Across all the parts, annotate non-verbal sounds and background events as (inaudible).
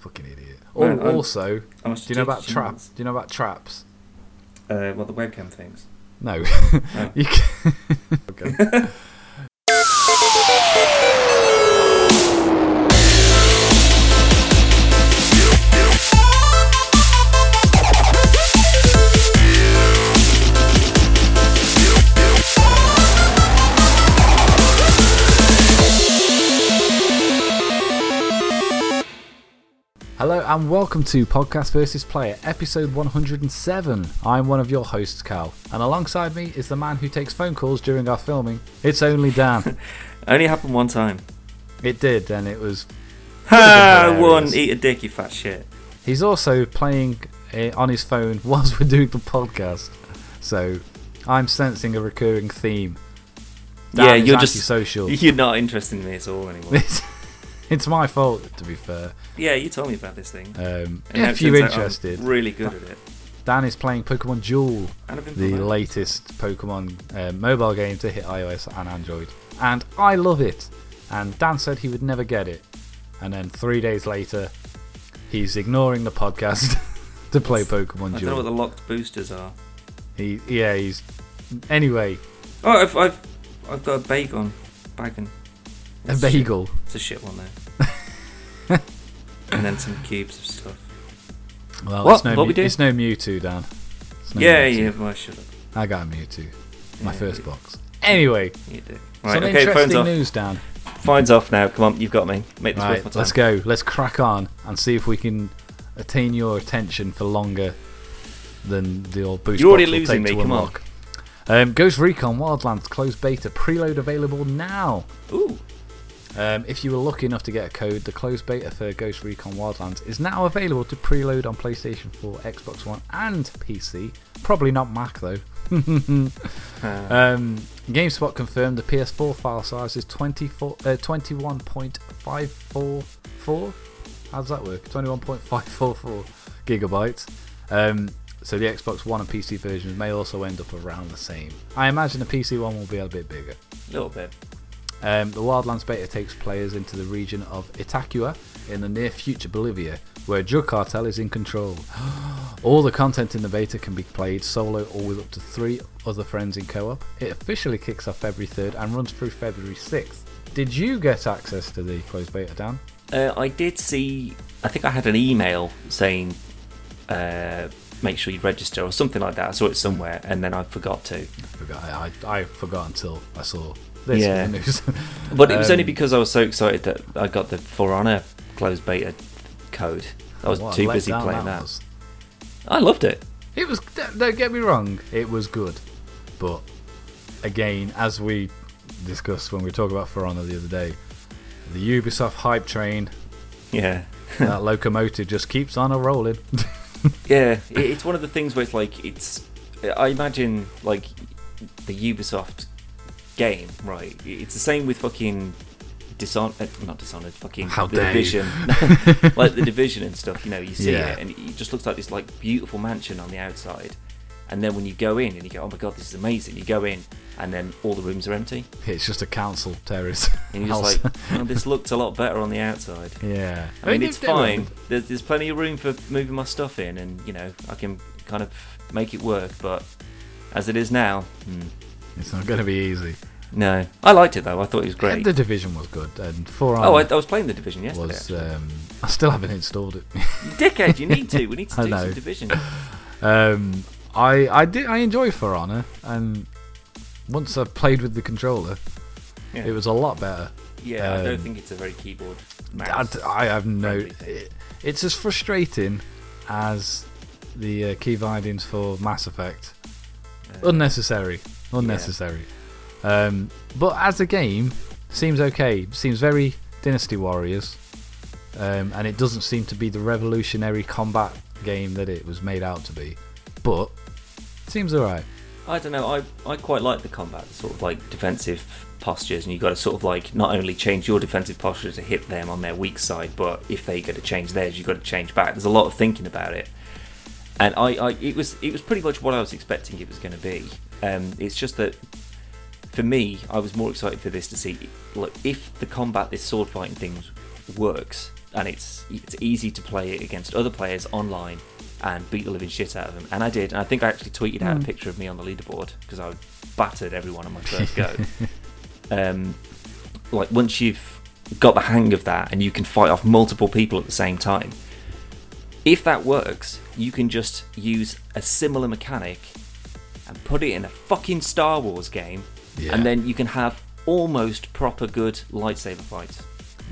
Fucking idiot. Man, Oh, I'm- also, I must do you know about traps? Do you know about traps? Uh, well, the webcam things. No. (laughs) (laughs) You can... (laughs) okay. And welcome to Podcast versus Player, episode 107. I'm one of your hosts, Cal, and alongside me is the man who takes phone calls during our filming. It's only Dan. (laughs) Only happened one time. it did, and it was. Ha! One, eat a dick, you fat shit. He's also playing uh, on his phone (laughs) whilst we're doing the podcast, so I'm sensing a recurring theme. Dan yeah, you're just antisocial. (laughs) You're not interested in me at all anymore. (laughs) It's, my fault, to be fair. yeah, you told me about this thing. Um, And if you're out I'm interested, really good at it. Dan is playing Pokemon Duel, And I've been the latest Pokemon uh, mobile game to hit iOS and Android. And I love it. And Dan said he would never get it. And then three days later, he's ignoring the podcast (laughs) to play Pokemon Duel. I don't know what the locked boosters are. He, yeah, he's. Anyway, Oh, I've, I've, I've got a bacon. Bagon. a It's shit. bagel. It's a shit one though. (laughs) and then some cubes of stuff. Well, What? It's no, What we do? It's no Mewtwo, Dan. It's no yeah, Mewtwo. yeah, well, shut up. I got a Mewtwo. My Yeah, first box. Anyway, You do. some Right, okay, phone's interesting off. news, Dan. Phone's off now. Come on, you've got me. Make this Right, worth my let's go. Let's crack on and see if we can attain your attention for longer than the old boost. You're already box will losing me, to come on. Um, Ghost Recon Wildlands closed beta preload available now. Ooh. Um, if you were lucky enough to get a code, the closed beta for Ghost Recon Wildlands is now available to preload on PlayStation 4, Xbox One, and PC. Probably not Mac though. (laughs) Uh, Um, GameSpot confirmed the PS4 file size is 24, uh, 21.544. How does that work? 21.544 gigabytes. Um, so the Xbox One and PC versions may also end up around the same. I imagine the PC one will be a bit bigger. a little bit. Um, the Wildlands beta takes players into the region of Itacua in the near future Bolivia, where a drug cartel is in control. (gasps) All the content in the beta can be played solo or with up to three other friends in co op. It officially kicks off February 3rd and runs through February 6th. Did you get access to the closed beta, Dan? Uh, I did see. I think I had an email saying, uh, "Make sure you register" or something like that. I saw it somewhere, and then I forgot to. I forgot. I, I, I forgot until I saw this Yeah. news. (laughs) But it was only Um, because I was so excited that I got the For Honor closed beta code. I was too busy playing that. was. I loved it. It was. Don't get me wrong. It was good, but again, as we discussed when we talking about For Honor the other day, the Ubisoft hype train, Yeah, that (laughs) locomotive just keeps on a rolling. (laughs) yeah. It's one of the things where it's like it's. I imagine like the Ubisoft game, right? It's the same with fucking Dishon uh, not Dishonored, fucking How the. Division, (laughs) like the Division and stuff. You know, you see Yeah. it and it just looks like this like beautiful mansion on the outside, and then when you go in and you go, oh my god, this is amazing. You go in and then all the rooms are empty, it's just a council terrace. and you're just like, (laughs) oh, this looked a lot better on the outside. yeah. I mean, they- it's fine. There's, there's plenty of room for moving my stuff in, and you know, I can kind of make it work. But as it is now, hmm, It's not going to be easy. No. I liked it though. I thought it was great. The division was good, and For Honor Oh, I, I was playing the division yesterday. was. Um, I still haven't installed it. Dickhead, you need to. We need (laughs) to I do know. some division. Um, I I did I enjoy For Honor, and once I played with the controller, Yeah, it was a lot better. yeah I don't um, think it's a very keyboard. I, Mouse. I have no. It, it's as frustrating as the uh, key bindings for Mass Effect. Uh, Unnecessary, unnecessary. Um, but as a game, seems okay. Seems very Dynasty Warriors, um, and it doesn't seem to be the revolutionary combat game that it was made out to be. But seems alright. I don't know. I I quite like the combat, the sort of like defensive postures, and you've got to sort of like not only change your defensive posture to hit them on their weak side, but if they got to change theirs, you've got to change back. There's a lot of thinking about it, and I, I it was it was pretty much what I was expecting it was going to be. Um, it's just that for me, I was more excited for this to see look if the combat, this sword fighting thing works, and it's it's easy to play it against other players online and beat the living shit out of them. And I did. And I think I actually tweeted out a Mm. picture of me on the leaderboard because I battered everyone on my first go. (laughs) um, like once you've got the hang of that and you can fight off multiple people at the same time, if that works, you can just use a similar mechanic and put it in a fucking Star Wars game, Yeah. and then you can have almost proper good lightsaber fights.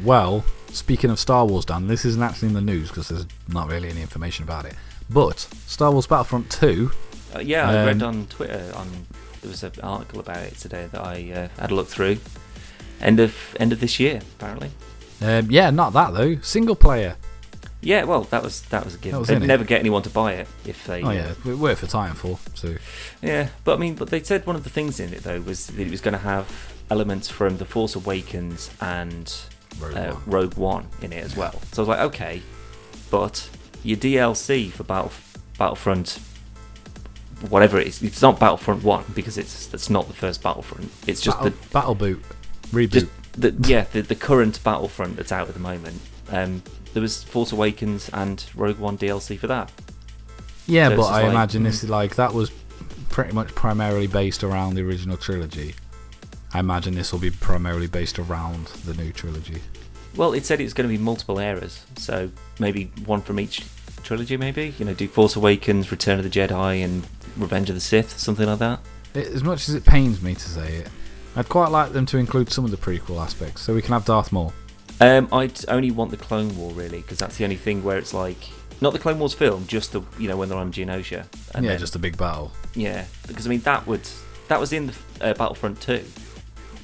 Well, speaking of Star Wars, Dan, this isn't actually in the news because there's not really any information about it. But Star Wars Battlefront 2, Uh, yeah, I read Um, on Twitter on there was an article about it today that I uh, had a look through. End of end of this year, apparently. um, yeah, not that though, single player. Yeah, well, that was that was a given. Was They'd in it. never get anyone to buy it if they. Oh uh, yeah, it worked for Titanfall. So Yeah, but I mean, but they said one of the things in it though was that it was going to have elements from The Force Awakens and Rogue uh, One. Rogue One in it as well. So I was like, okay, but your DLC for Battle Battlefront, whatever it is, it's not Battlefront One because it's that's not the first Battlefront. It's just Battle, the Battle Boot reboot. just the yeah the, the current Battlefront that's out at the moment. Um, there was Force Awakens and Rogue One DLC for that. yeah, so but I like- imagine hmm. this is like that was pretty much primarily based around the original trilogy. I imagine this will be primarily based around the new trilogy. Well, it said it was going to be multiple eras, so maybe one from each trilogy. Maybe you know, do Force Awakens, Return of the Jedi, and Revenge of the Sith, something like that. It, as much as it pains me to say it, I'd quite like them to include some of the prequel aspects, so we can have Darth Maul. Um, I'd only want the Clone War really, because that's the only thing where it's like not the Clone Wars film, just the you know when they're on Geonosis. And yeah, then- just a big battle. yeah, because I mean that would that was in the uh, Battlefront two,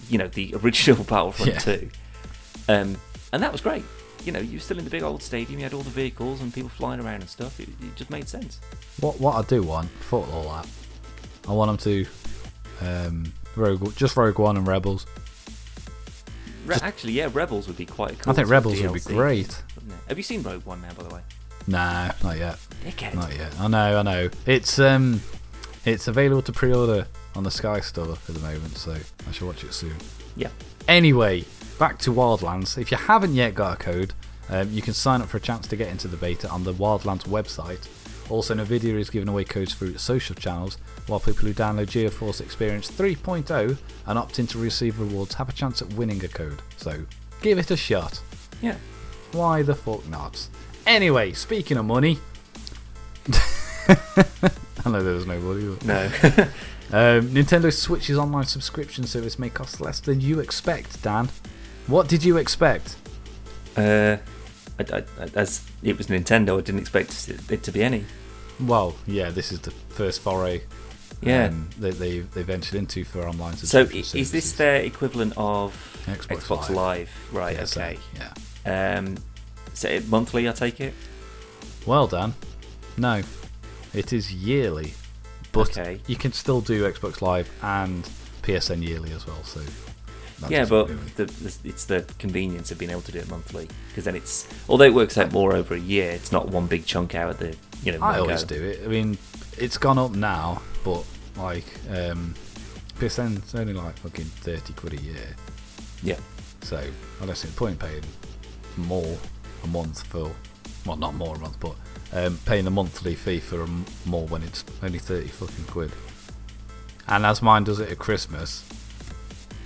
you know the (laughs) original Battlefront Yeah. two, um, and that was great. You know, you were still in the big old stadium, you had all the vehicles and people flying around and stuff. It, it just made sense. What what I do want, for all that. I want them to um, Rogue, just Rogue One and Rebels. Re- Actually, yeah, Rebels would be quite cool. I think Rebels would be great. Have you seen Rogue One now, by the way? Nah, not yet. Dickhead. Not yet. I know, I know. It's um, it's available to pre-order on the Sky Store at the moment, so I shall watch it soon. Yeah. Anyway, back to Wildlands. If you haven't yet got a code, um, you can sign up for a chance to get into the beta on the Wildlands website. Also, Nvidia is giving away codes through its social channels, while people who download GeForce Experience 3.0 and opt in to receive rewards have a chance at winning a code. So, give it a shot. Yeah. Why the fuck not? Anyway, speaking of money, (laughs) I know there was no money. (laughs) No. um, Nintendo Switch's online subscription service may cost less than you expect, Dan. What did you expect? uh, I, I, I- as it was Nintendo, I didn't expect it to be any. Well, yeah, this is the first foray Yeah. um, they, they, they ventured into for online so is this their equivalent of Xbox Xbox, Live. Live? Right. PSN, Okay. Yeah. Um, so it monthly, I take it. Well, Dan, no, it is yearly, but Okay. you can still do Xbox Live and PSN yearly as well. So yeah, but really- the, the, it's the convenience of being able to do it monthly because then it's although it works out more over a year, it's not one big chunk out of the you know. I always do it. I mean, it's gone up now, but like um, PSN's only like fucking thirty quid a year. Yeah. So I don't see the point paying more a month for, well, not more a month, but um, paying a monthly fee for a m- more when it's only thirty fucking quid. And as mine does it at Christmas,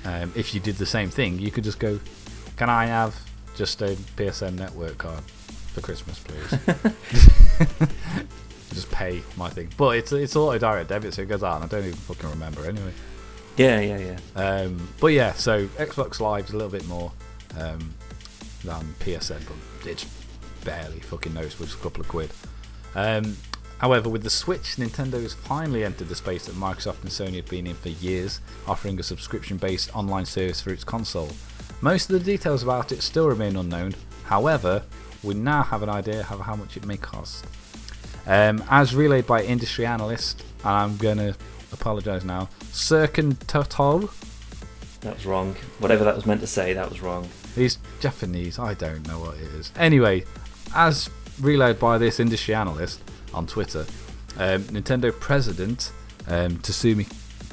um, if you did the same thing, you could just go, "Can I have just a PSN network card for Christmas, please?" (laughs) (laughs) just pay my thing. But it's it's auto direct debit, so it goes out, and I don't even fucking remember anyway. Yeah, yeah, yeah. Um, but yeah, so Xbox Live's a little bit more um, than PSN, but it's barely fucking noticeable, just a couple of quid. Um, however, with the Switch, Nintendo has finally entered the space that Microsoft and Sony have been in for years, offering a subscription-based online service for its console. Most of the details about it still remain unknown. However, we now have an idea of how much it may cost. Um, as relayed by industry analyst, and I'm going to apologise now, Serkan Toto. That was wrong. Whatever that was meant to say, that was wrong. He's Japanese, I don't know what it is. Anyway, as relayed by this industry analyst on Twitter, um, Nintendo president um, Tatsumi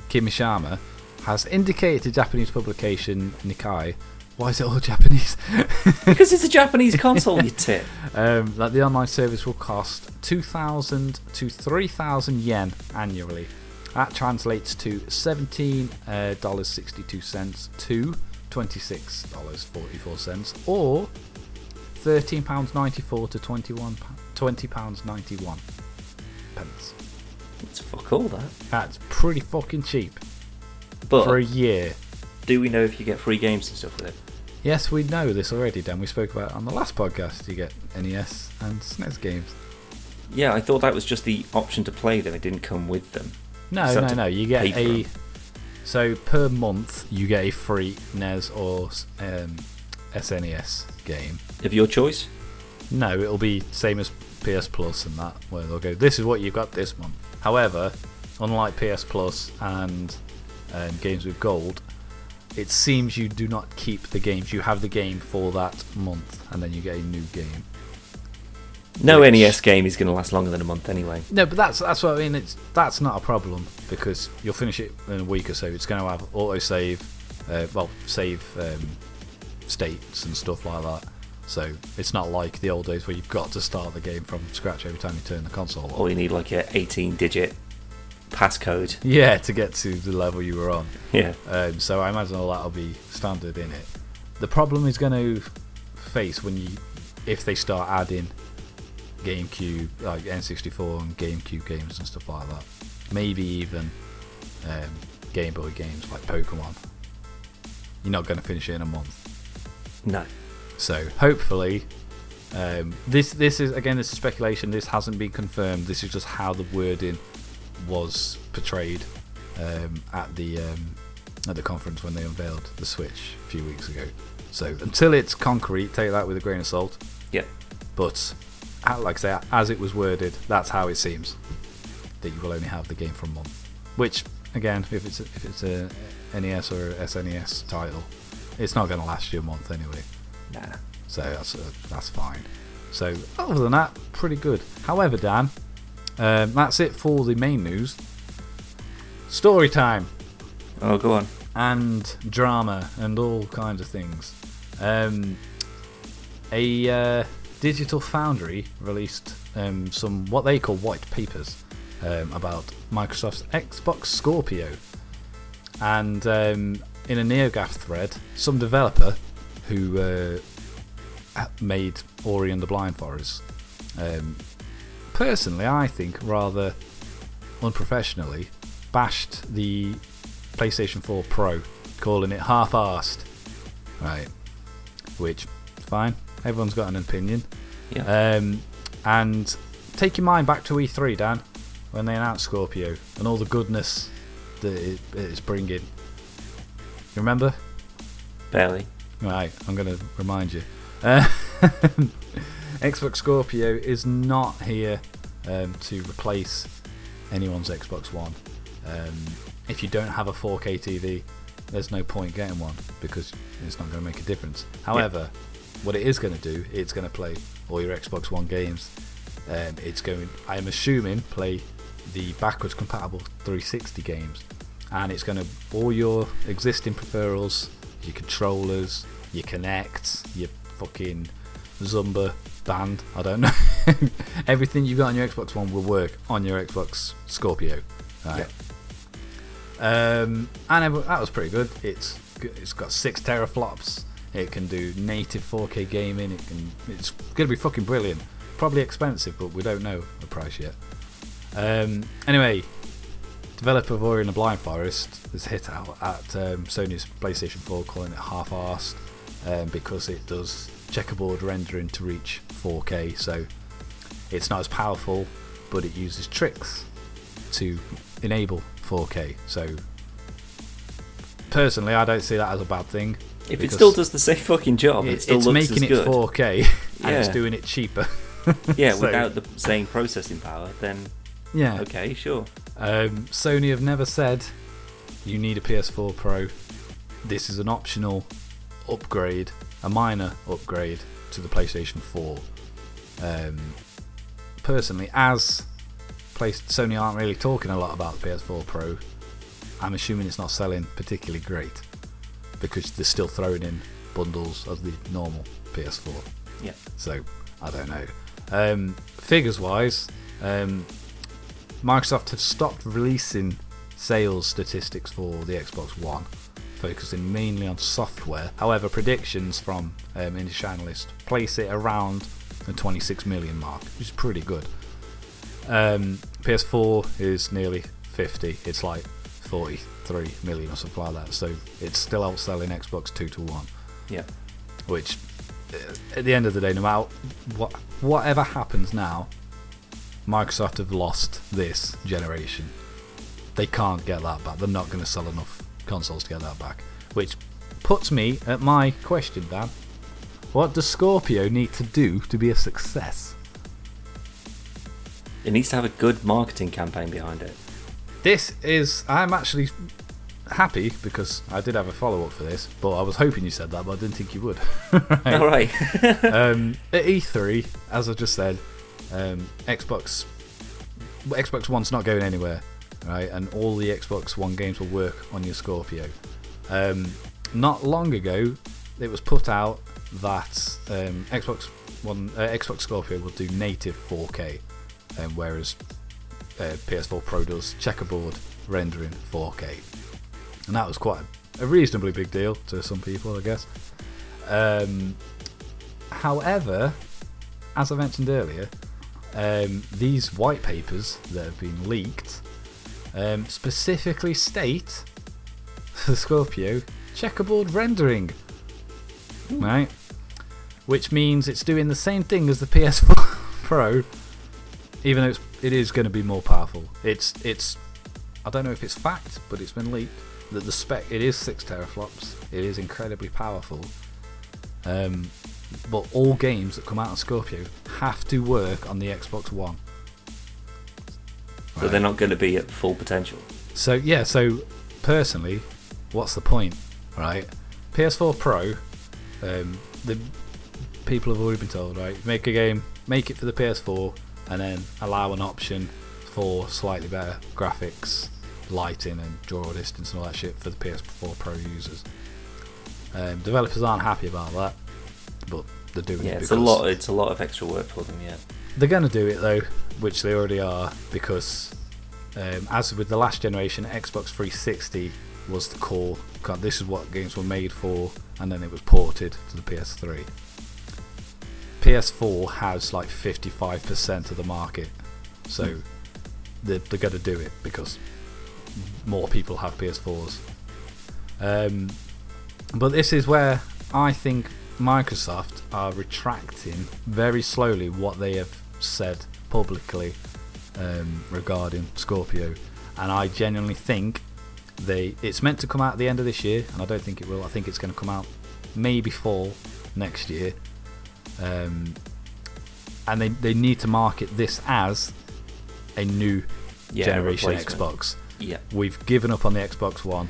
Kimishima has indicated to Japanese publication Nikkei Why is it all (laughs) Japanese? (laughs) because it's a Japanese console, you (laughs) tit. um, that the online service will cost 2,000 to 3,000 yen annually. That translates to $17.62 to $26.44 or £13.94 to 21 £20.91 pence. It's fuck all that. That's pretty fucking cheap But for a year. do we know if you get free games and stuff with it? Yes, we know this already, Dan. We spoke about it on the last podcast. You get NES and SNES games. Yeah, I thought that was just the option to play them. It didn't come with them. No, So no, no. You get a. them. So per month, you get a free NES or um, SNES game. Of your choice? No, it'll be same as PS Plus and that, where they'll go, this is what you've got this month. However, unlike PS Plus and um, games with gold, it seems you do not keep the games. You have the game for that month, and then you get a new game. No Which- NES game is going to last longer than a month anyway. No, but that's that's what I mean. It's that's not a problem because you'll finish it in a week or so. It's going to have auto save, uh, well, save um, states and stuff like that. So it's not like the old days where you've got to start the game from scratch every time you turn the console on. Or you need like a 18 digit passcode. Yeah, to get to the level you were on. Yeah. Um, so I imagine all that'll be standard in it. The problem is going to face when you, if they start adding GameCube, like N64 and GameCube games and stuff like that. Maybe even um, Game Boy games like Pokemon. You're not going to finish it in a month. No. So hopefully, um, this this is again this is speculation. This hasn't been confirmed. This is just how the wording was portrayed um, at the um, at the conference when they unveiled the Switch a few weeks ago. So until it's concrete, take that with a grain of salt. Yeah. But uh, like I say, as it was worded, that's how it seems that you will only have the game for a month. Which again, if it's a, if it's a NES or SNES title, it's not going to last you a month anyway. Nah. So that's uh, that's fine. So other than that, pretty good. However, Dan, um, that's it for the main news. Story time Oh, go on. and drama and all kinds of things. Um, a uh, digital foundry released um, some what they call white papers um, about Microsoft's Xbox Scorpio, and um, in a NeoGAF thread, some developer who uh, made Ori and the Blind Forest. Um, personally, I think rather unprofessionally bashed the PlayStation 4 Pro, calling it half-arsed. Right, which fine. Everyone's got an opinion. Yeah. Um, and take your mind back to E3, Dan, when they announced Scorpio and all the goodness that it, it's bringing. You remember? Barely. Right, I'm going to remind you. Uh, (laughs) Xbox Scorpio is not here um, to replace anyone's Xbox One. Um, if you don't have a 4K TV, there's no point getting one because it's not going to make a difference. However, what it is going to do, it's going to play all your Xbox One games. Um, it's going, I'm assuming, play the backwards compatible 360 games, and it's going to all your existing peripherals, your controllers, your Kinect, your fucking Zumba band. I don't know. (laughs) Everything you've got on your Xbox One will work on your Xbox Scorpio. Right. Um, and that was pretty good. It's it's got six teraflops. It can do native 4K gaming. It can. It's gonna be fucking brilliant. Probably expensive, but we don't know the price yet. Um, anyway, developer of Ori and the Blind Forest has hit out at um, Sony's PlayStation 4, calling it half-assed um, because it does checkerboard rendering to reach 4K. So it's not as powerful, but it uses tricks to enable 4K. So personally, I don't see that as a bad thing. If it still does the same fucking job, it, it- still it's making it good. 4K (laughs) and it's doing it cheaper. (laughs) Yeah, So- without the same processing power, then Yeah. okay, sure. Um, Sony have never said you need a PS4 Pro. This is an optional upgrade, a minor upgrade to the PlayStation 4. Um, personally, as Sony aren't really talking a lot about the PS4 Pro, I'm assuming it's not selling particularly great because they're still throwing in bundles of the normal PS4. Yeah. So I don't know. Um, figures wise, um, Microsoft have stopped releasing sales statistics for the Xbox One, focusing mainly on software. However, predictions from um, industry analysts place it around the 26 million mark, which is pretty good. Um, PS4 is nearly 50. It's like 43 million or something like that. So it's still outselling Xbox 2 to 1 Yeah. which uh, at the end of the day, no matter what, whatever happens now, Microsoft have lost this generation. They can't get that back. They're not going to sell enough consoles to get that back. Which puts me at my question, Dan. What does Scorpio need to do to be a success? It needs to have a good marketing campaign behind it. This is. I'm actually happy because I did have a follow up for this, but I was hoping you said that, but I didn't think you would. (laughs) Right. All right. (laughs) um, at E3, as I just said, um, Xbox Xbox One's not going anywhere, right? And all the Xbox One games will work on your Scorpio. Um, not long ago, it was put out that um, Xbox One, uh, Xbox Scorpio will do native 4K, um, whereas uh, PS4 Pro does checkerboard rendering 4K, and that was quite a reasonably big deal to some people, I guess. Um, however, as I mentioned earlier, um, these white papers that have been leaked um, specifically state (laughs) the Scorpio checkerboard rendering, right? Which means it's doing the same thing as the (laughs) PS4 Pro, even though it's, it is going to be more powerful. It's it's I don't know if it's fact, but it's been leaked that the spec it is six teraflops. It is incredibly powerful. Um, but all games that come out on Scorpio have to work on the Xbox One. But they're not going to be at full potential. So yeah, so personally, what's the point, right? PS4 Pro, um, the people have already been told, right? Make a game, make it for the PS4, and then allow an option for slightly better graphics, lighting, and draw distance and all that shit for the PS4 Pro users. Um, developers aren't happy about that, but they're doing Yeah, it it's a lot. It's a lot of extra work for them. Yeah. they're going to do it though, which they already are, because um, as with the last generation, Xbox 360 was the core. God, This is what games were made for, and then it was ported to the PS3. PS4 has like 55% of the market, so they're, they're going to do it because more people have PS4s. Um, but this is where I think Microsoft are retracting very slowly what they have said publicly um, regarding Scorpio, and I genuinely think they it's meant to come out at the end of this year, and I don't think it will. I think it's going to come out maybe fall next year, um, and they they need to market this as a new Yeah, generation. Xbox. Yeah. We've given up on the Xbox One.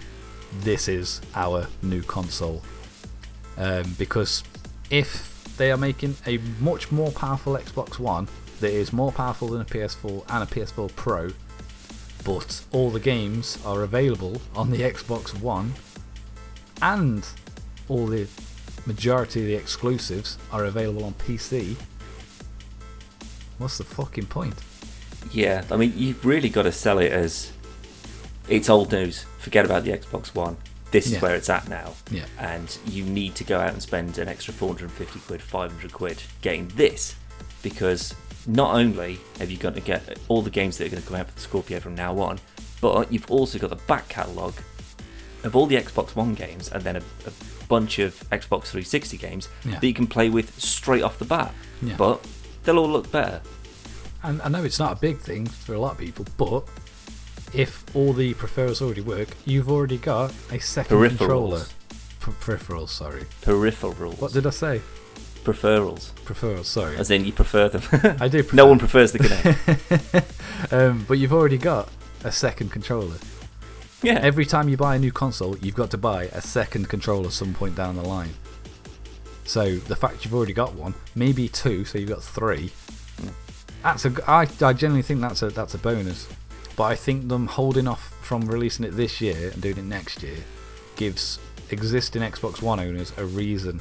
This is our new console. Um, because if they are making a much more powerful Xbox One that is more powerful than a PS4 and a PS4 Pro, but all the games are available on the Xbox One, and all the majority of the exclusives are available on PC, what's the fucking point? Yeah, I mean, you've really got to sell it as it's old news. Forget about the Xbox One. This is Yeah. where it's at now. Yeah. And you need to go out and spend an extra 450 quid, 500 quid getting this because not only have you got to get all the games that are going to come out for the Scorpio from now on, but you've also got the back catalogue of all the Xbox One games and then a, a bunch of Xbox 360 games Yeah. that you can play with straight off the bat. Yeah. But they'll all look better. And I know it's not a big thing for a lot of people, but if all the peripherals already work, you've already got a second Peripherals. controller. P- peripherals, sorry. Peripherals. What did I say? Preferals. Peripherals, sorry. As in, you prefer them. (laughs) I do. Prefer no one prefers the Kinect. (laughs) um, but you've already got a second controller. yeah. Every time you buy a new console, you've got to buy a second controller some point down the line. So the fact you've already got one, maybe two, so you've got three. That's a. I, I genuinely think that's a that's a bonus. But I think them holding off from releasing it this year and doing it next year gives existing Xbox One owners a reason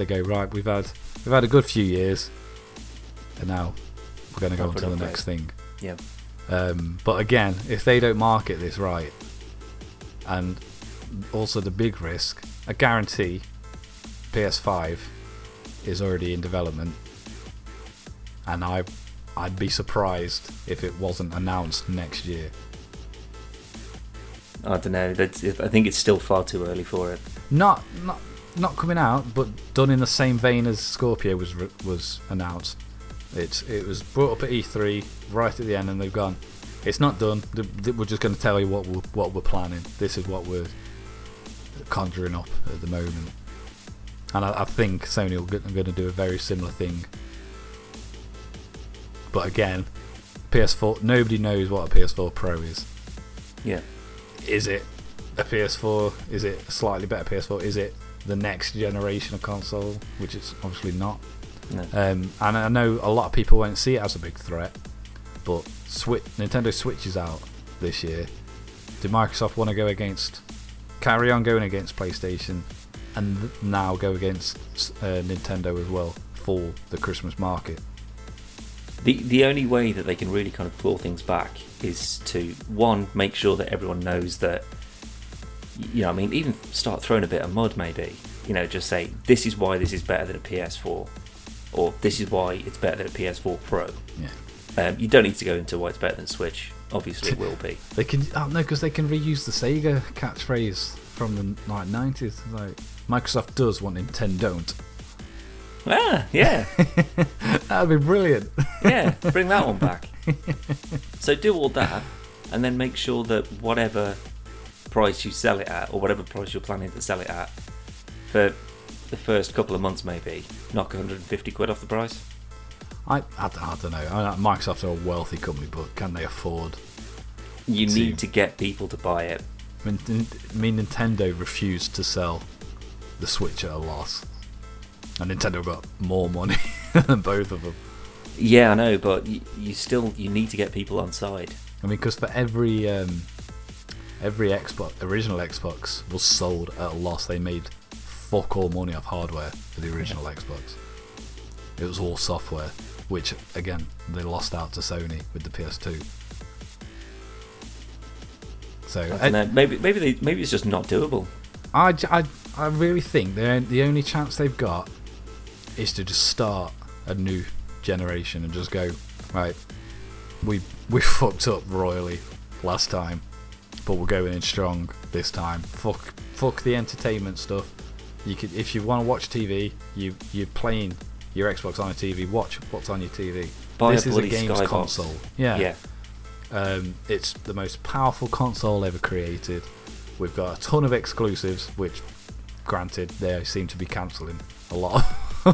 to go right. We've had we've had a good few years, and now we're going to go on to the next thing. Yeah. Um, but again, if they don't market this right, and also the big risk, I guarantee PS5 is already in development, and I, I'd be surprised if it wasn't announced next year. I don't know. That's, I think it's still far too early for it. Not not not coming out, but done in the same vein as Scorpio was was announced. It's it was brought up at E3 right at the end, and they've gone. It's not done. We're just going to tell you what we're, what we're planning. This is what we're conjuring up at the moment. And I, I think Sony are going to do a very similar thing. But again, PS4. Nobody knows what a PS4 Pro is Yeah. is it a PS4? Is it a slightly better PS4? Is it the next generation of console? Which it's obviously not. No. Um, and I know a lot of people won't see it as a big threat, but Switch, Nintendo Switch is out this year. Did Microsoft want to go against, carry on going against PlayStation, and now go against uh, Nintendo as well for the Christmas market? The the only way that they can really kind of pull things back is to one make sure that everyone knows that you know I mean even start throwing a bit of mud maybe you know just say this is why this is better than a PS4 or this is why it's better than a PS4 Pro. Yeah. Um, you don't need to go into why it's better than Switch. Obviously, it will be. They can, oh no, because they can reuse the Sega catchphrase from the like nineties. Like Microsoft does what Nintendo don't. Ah, yeah, (laughs) That'd be brilliant. yeah. Bring that one back. (laughs) So do all that, and then make sure that whatever price you sell it at, or whatever price you're planning to sell it at, for the first couple of months, maybe knock 150 quid off the price. I, I, I don't know. I, Microsoft are a wealthy company, but can they afford? You See. need to get people to buy it. I mean, I mean, Nintendo refused to sell the Switch at a loss, and Nintendo got more money (laughs) than both of them. Yeah, I know, but you, you still you need to get people on side. I mean, because for every um, every Xbox, original Xbox was sold at a loss. They made fuck all money off hardware for the original Xbox. It was all software, which again they lost out to Sony with the PS2. So I I. Maybe maybe they, maybe it's just not doable. I, I, I really think the the only chance they've got is to just start a new generation and just go right. We we (laughs) fucked up royally last time, but we're going in strong this time. Fuck fuck the entertainment stuff. You could if you want to watch TV, you you're playing your Xbox on a TV. Watch what's on your TV. Buy this a is a games Skybox. console. yeah. Um, it's the most powerful console ever created. We've got a ton of exclusives, which, granted, they seem to be cancelling a lot. (laughs)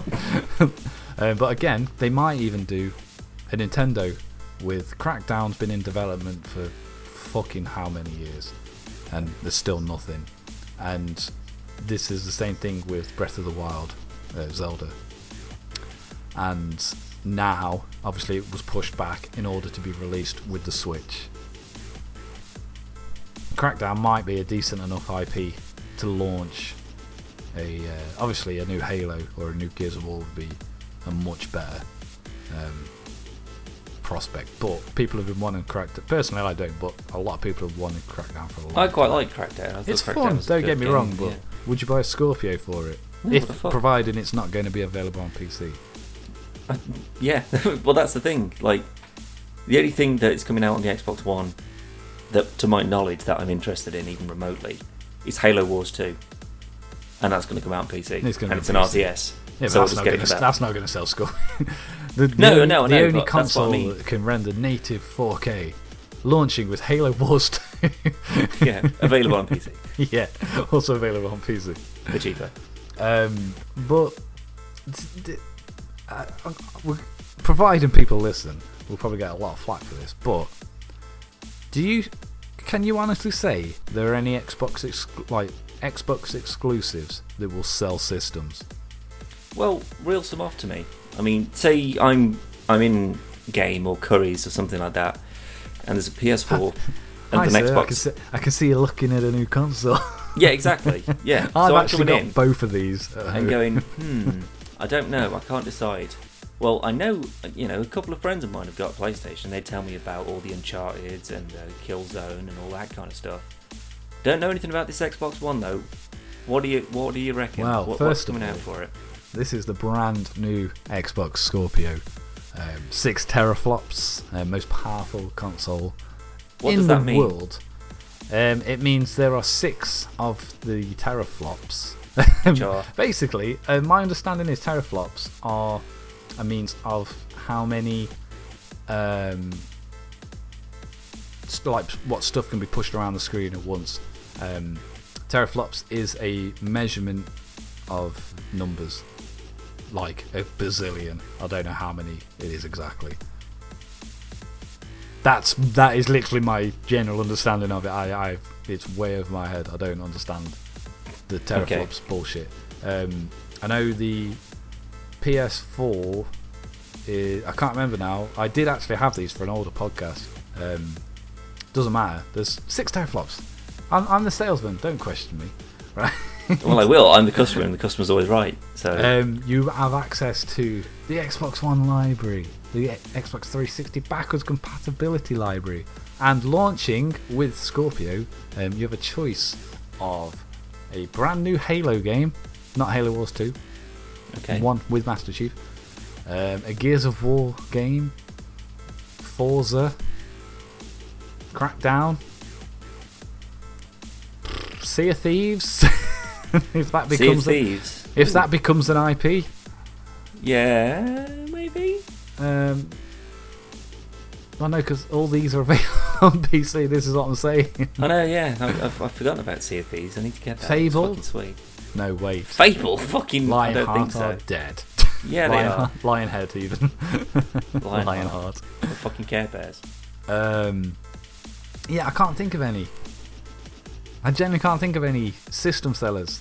um, but again, they might even do a Nintendo with Crackdown's been in development for fucking how many years, and there's still nothing. And this is the same thing with Breath of the Wild, uh, Zelda. And now, obviously, it was pushed back in order to be released with the Switch. Crackdown might be a decent enough IP to launch a uh, obviously a new Halo or a new Gears of War would be a much better um, prospect. But people have been wanting Crackdown. Personally, I don't, but a lot of people have wanted Crackdown for a long I quite time. like Crackdown. I It's Crackdown fun. Don't get me game, wrong, but yeah. would you buy a Scorpio for it? No, if providing it's not going to be available on PC. Yeah, (laughs) well, that's the thing. Like, the only thing that is coming out on the Xbox One that, to my knowledge, that I'm interested in, even remotely, is Halo Wars 2. And that's going to come out on PC. It's and it's an RTS. Yeah, but so we'll that's, not gonna, that. that's not going to sell Scorpio. (laughs) the, No, no, the know, only what I console mean. that can render native 4K, launching with Halo Wars 2. yeah, available on PC (laughs) yeah, also available on PC. for cheaper. Um, but d- d- uh, we're- providing people listen, we'll probably get a lot of flack for this. But do you? Can you honestly say there are any Xbox exclu- like Xbox exclusives that will sell systems? Well, reel some off to me. I mean, say I'm I'm in game or Currys or something like that, and there's a PS4 (laughs) and Hi, an sir, I can, Xbox. see, I can see you looking at a new console. (laughs) Yeah, exactly. Yeah. (laughs) I've so actually got in both of these. and going, hmm, I don't know. I can't decide. Well, I know, you know, a couple of friends of mine have got a PlayStation. They tell me about all the Uncharted and uh, Killzone and all that kind of stuff. Don't know anything about this Xbox One though. What do you What do you reckon? Well, what, what's first of coming out for it? This is the brand new Xbox Scorpio. Um, six teraflops, uh, most powerful console What in does the that mean? world. Um, it means there are six of the teraflops. Are- (laughs) Basically, uh, my understanding is teraflops are a means of how many, um, st- like what stuff can be pushed around the screen at once. Um, teraflops is a measurement of numbers, like a bazillion. I don't know how many it is exactly. That's that is literally my general understanding of it. I, I it's way over my head. I don't understand the teraflops bullshit. Um, I know the PS4. Is, I can't remember now. I did actually have these for an older podcast. Um, doesn't matter. There's six teraflops. I'm, I'm the salesman. Don't question me. Right. (laughs) (laughs) well, I will. I'm the customer, and the customer's always right. So Um, you have access to the Xbox One library, the Xbox 360 backwards compatibility library, and launching with Scorpio, um, you have a choice of a brand new Halo game, not Halo Wars 2, okay. one with Master Chief, um, a Gears of War game, Forza, Crackdown, Sea of Thieves. (laughs) (laughs) if that Sea becomes a, Thieves. if that becomes an IP, Yeah, maybe. Um, I know because all these are (laughs) available on PC. This is what I'm saying. I know. Yeah, I, I've, I've forgotten about Sea of Thieves. I need to get that. Fable? It's fucking sweet. No way. Fable, fucking. I don't think Lionheart so. are dead. (laughs) Yeah, they are. Lionhead even. Lionheart. Lionheart. The fucking Care Bears. Um, yeah, I can't think of any. I genuinely can't think of any system sellers.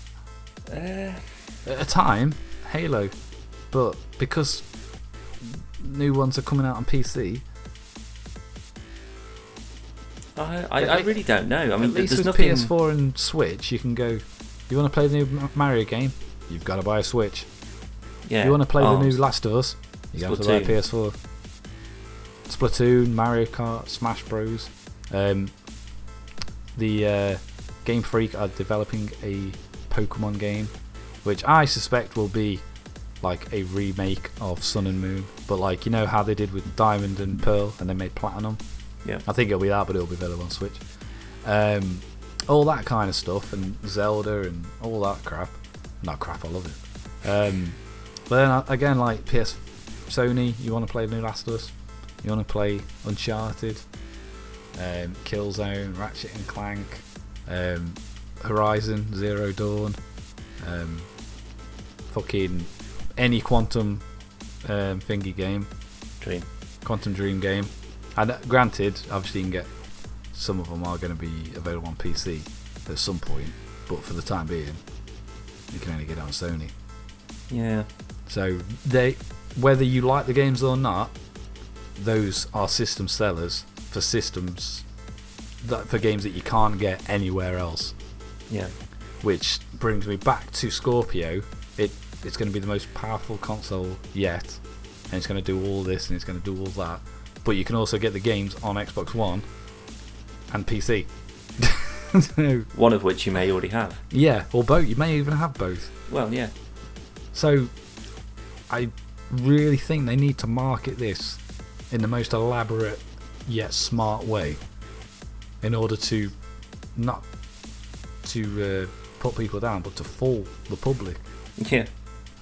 Uh, At a time, Halo, but because new ones are coming out on PC, I, I, I really don't know. I mean, at least there's with nothing. PS4 and Switch, you can go. You want to play the new Mario game? You've got to buy a Switch. Yeah. You want to play the new Last of Us? You got to buy a Splatoon. PS4. Splatoon, Mario Kart, Smash Bros. Um, the uh, Game Freak are developing a Pokemon game, which I suspect will be like a remake of Sun and Moon. But like you know how they did with Diamond and Pearl, and they made Platinum. Yeah. I think it'll be that, but it'll be available on Switch. Um, all that kind of stuff, and Zelda and all that crap. Not crap, I love it. Um, but then uh, again, like PS, Sony, you want to play the new Last of Us, you want to play Uncharted, um, Killzone, Ratchet and Clank, um, Horizon Zero Dawn, um, fucking any Quantum um, thingy game, Dream. Quantic Dream game. And uh, granted, obviously you can get some of them are going to be available on PC at some point, but for the time being, you can only get it on Sony. Yeah. So they, whether you like the games or not, those are system sellers for systems that for games that you can't get anywhere else. Yeah. Which brings me back to Scorpio. It it's going to be the most powerful console yet, and it's going to do all this and it's going to do all that. But you can also get the games on Xbox One and PC. So, (laughs) One of which you may already have. yeah, or both. You may even have both. Well, yeah. So, I really think they need to market this in the most elaborate yet smart way in order to not to uh, put people down, but to fool the public. Yeah.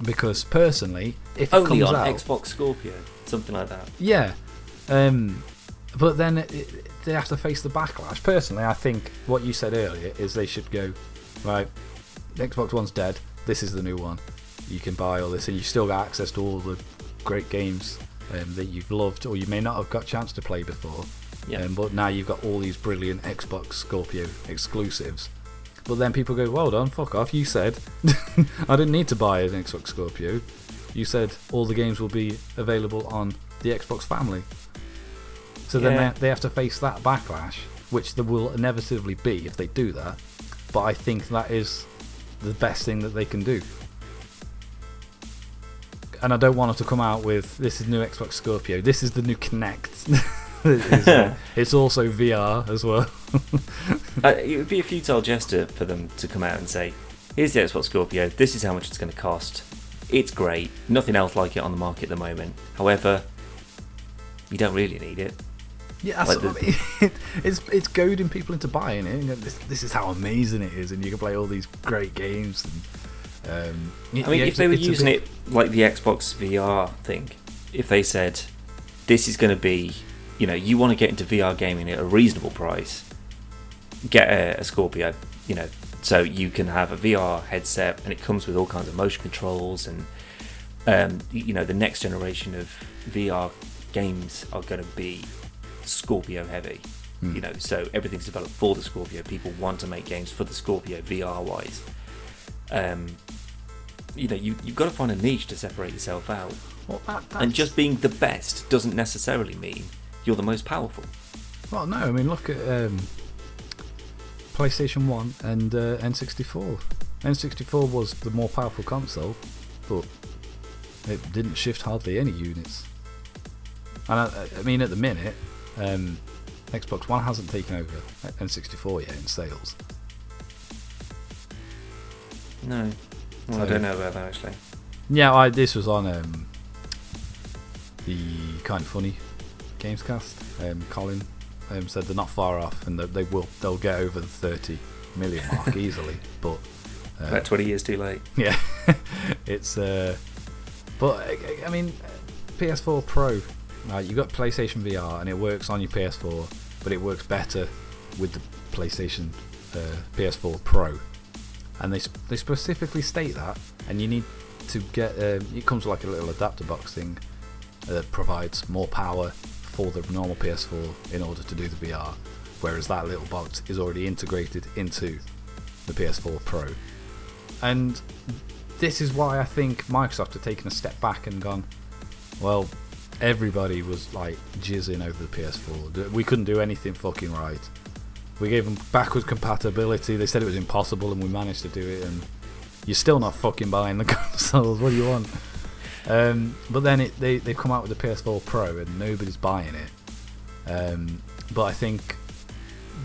Because personally, if Only on out, Xbox Scorpio. Something like that. yeah, um, but then it, it, they have to face the backlash. Personally, I think what you said earlier is they should go right. Xbox One's dead. This is the new one. You can buy all this, and you still got access to all the great games um, that you've loved, or you may not have got a chance to play before. Yeah. Um, but now you've got all these brilliant Xbox Scorpio exclusives. But then people go, well done, fuck off. You said (laughs) I didn't need to buy an Xbox Scorpio. You said all the games will be available on the Xbox family. So then they, they have to face that backlash, which there will inevitably be if they do that. but I think that is the best thing that they can do. And I don't want them to come out with this is new Xbox Scorpio. This is the new Kinect. (laughs) it's, (laughs) it's also VR as well. (laughs) uh, it would be a futile gesture for them to come out and say, "Here's the Xbox Scorpio. This is how much it's going to cost. It's great. Nothing else like it on the market at the moment. However, you don't really need it." Yeah, like the, I mean. (laughs) it's it's goading people into buying it. This, this, is how amazing it is, and you can play all these great games. And, um, I mean, yeah, if they were using bit... it like the Xbox VR thing, if they said this is going to be you know you want to get into VR gaming at a reasonable price, get a, a Scorpio. You know, so you can have a VR headset and it comes with all kinds of motion controls and um, you know the next generation of VR games are going to be Scorpio heavy. Mm. You know, so everything's developed for the Scorpio. People want to make games for the Scorpio VR wise. Um, you know, you you've got to find a niche to separate yourself out. Well, that, and just being the best doesn't necessarily mean you're the most powerful. Well, no, I mean, look at um, PlayStation 1 and uh, N64. N64 was the more powerful console, but it didn't shift hardly any units. And I, I mean, at the minute, um, Xbox One hasn't taken over N64 yet in sales. No, well, so, I don't know about that actually. Yeah, I, this was on um, the kind of funny Gamescast. Um, Colin um, said they're not far off, and they will they'll get over the 30 million mark (laughs) easily. But uh, about 20 years too late. (laughs) Yeah, it's. Uh, but I mean, PS4 Pro. Uh, you got PlayStation VR, and it works on your PS4, but it works better with the PlayStation uh, PS4 Pro. And they they specifically state that, and you need to get. Um, it comes with like a little adapter box thing that provides more power for the normal PS4 in order to do the VR, whereas that little box is already integrated into the PS4 Pro. And this is why I think Microsoft have taken a step back and gone, well, everybody was like jizzing over the PS4. We couldn't do anything fucking right. We gave them backward compatibility. They said it was impossible, and we managed to do it. And you're still not fucking buying the (laughs) consoles. What do you want? Um, but then it, they they've come out with the PS4 Pro and nobody's buying it. Um, but I think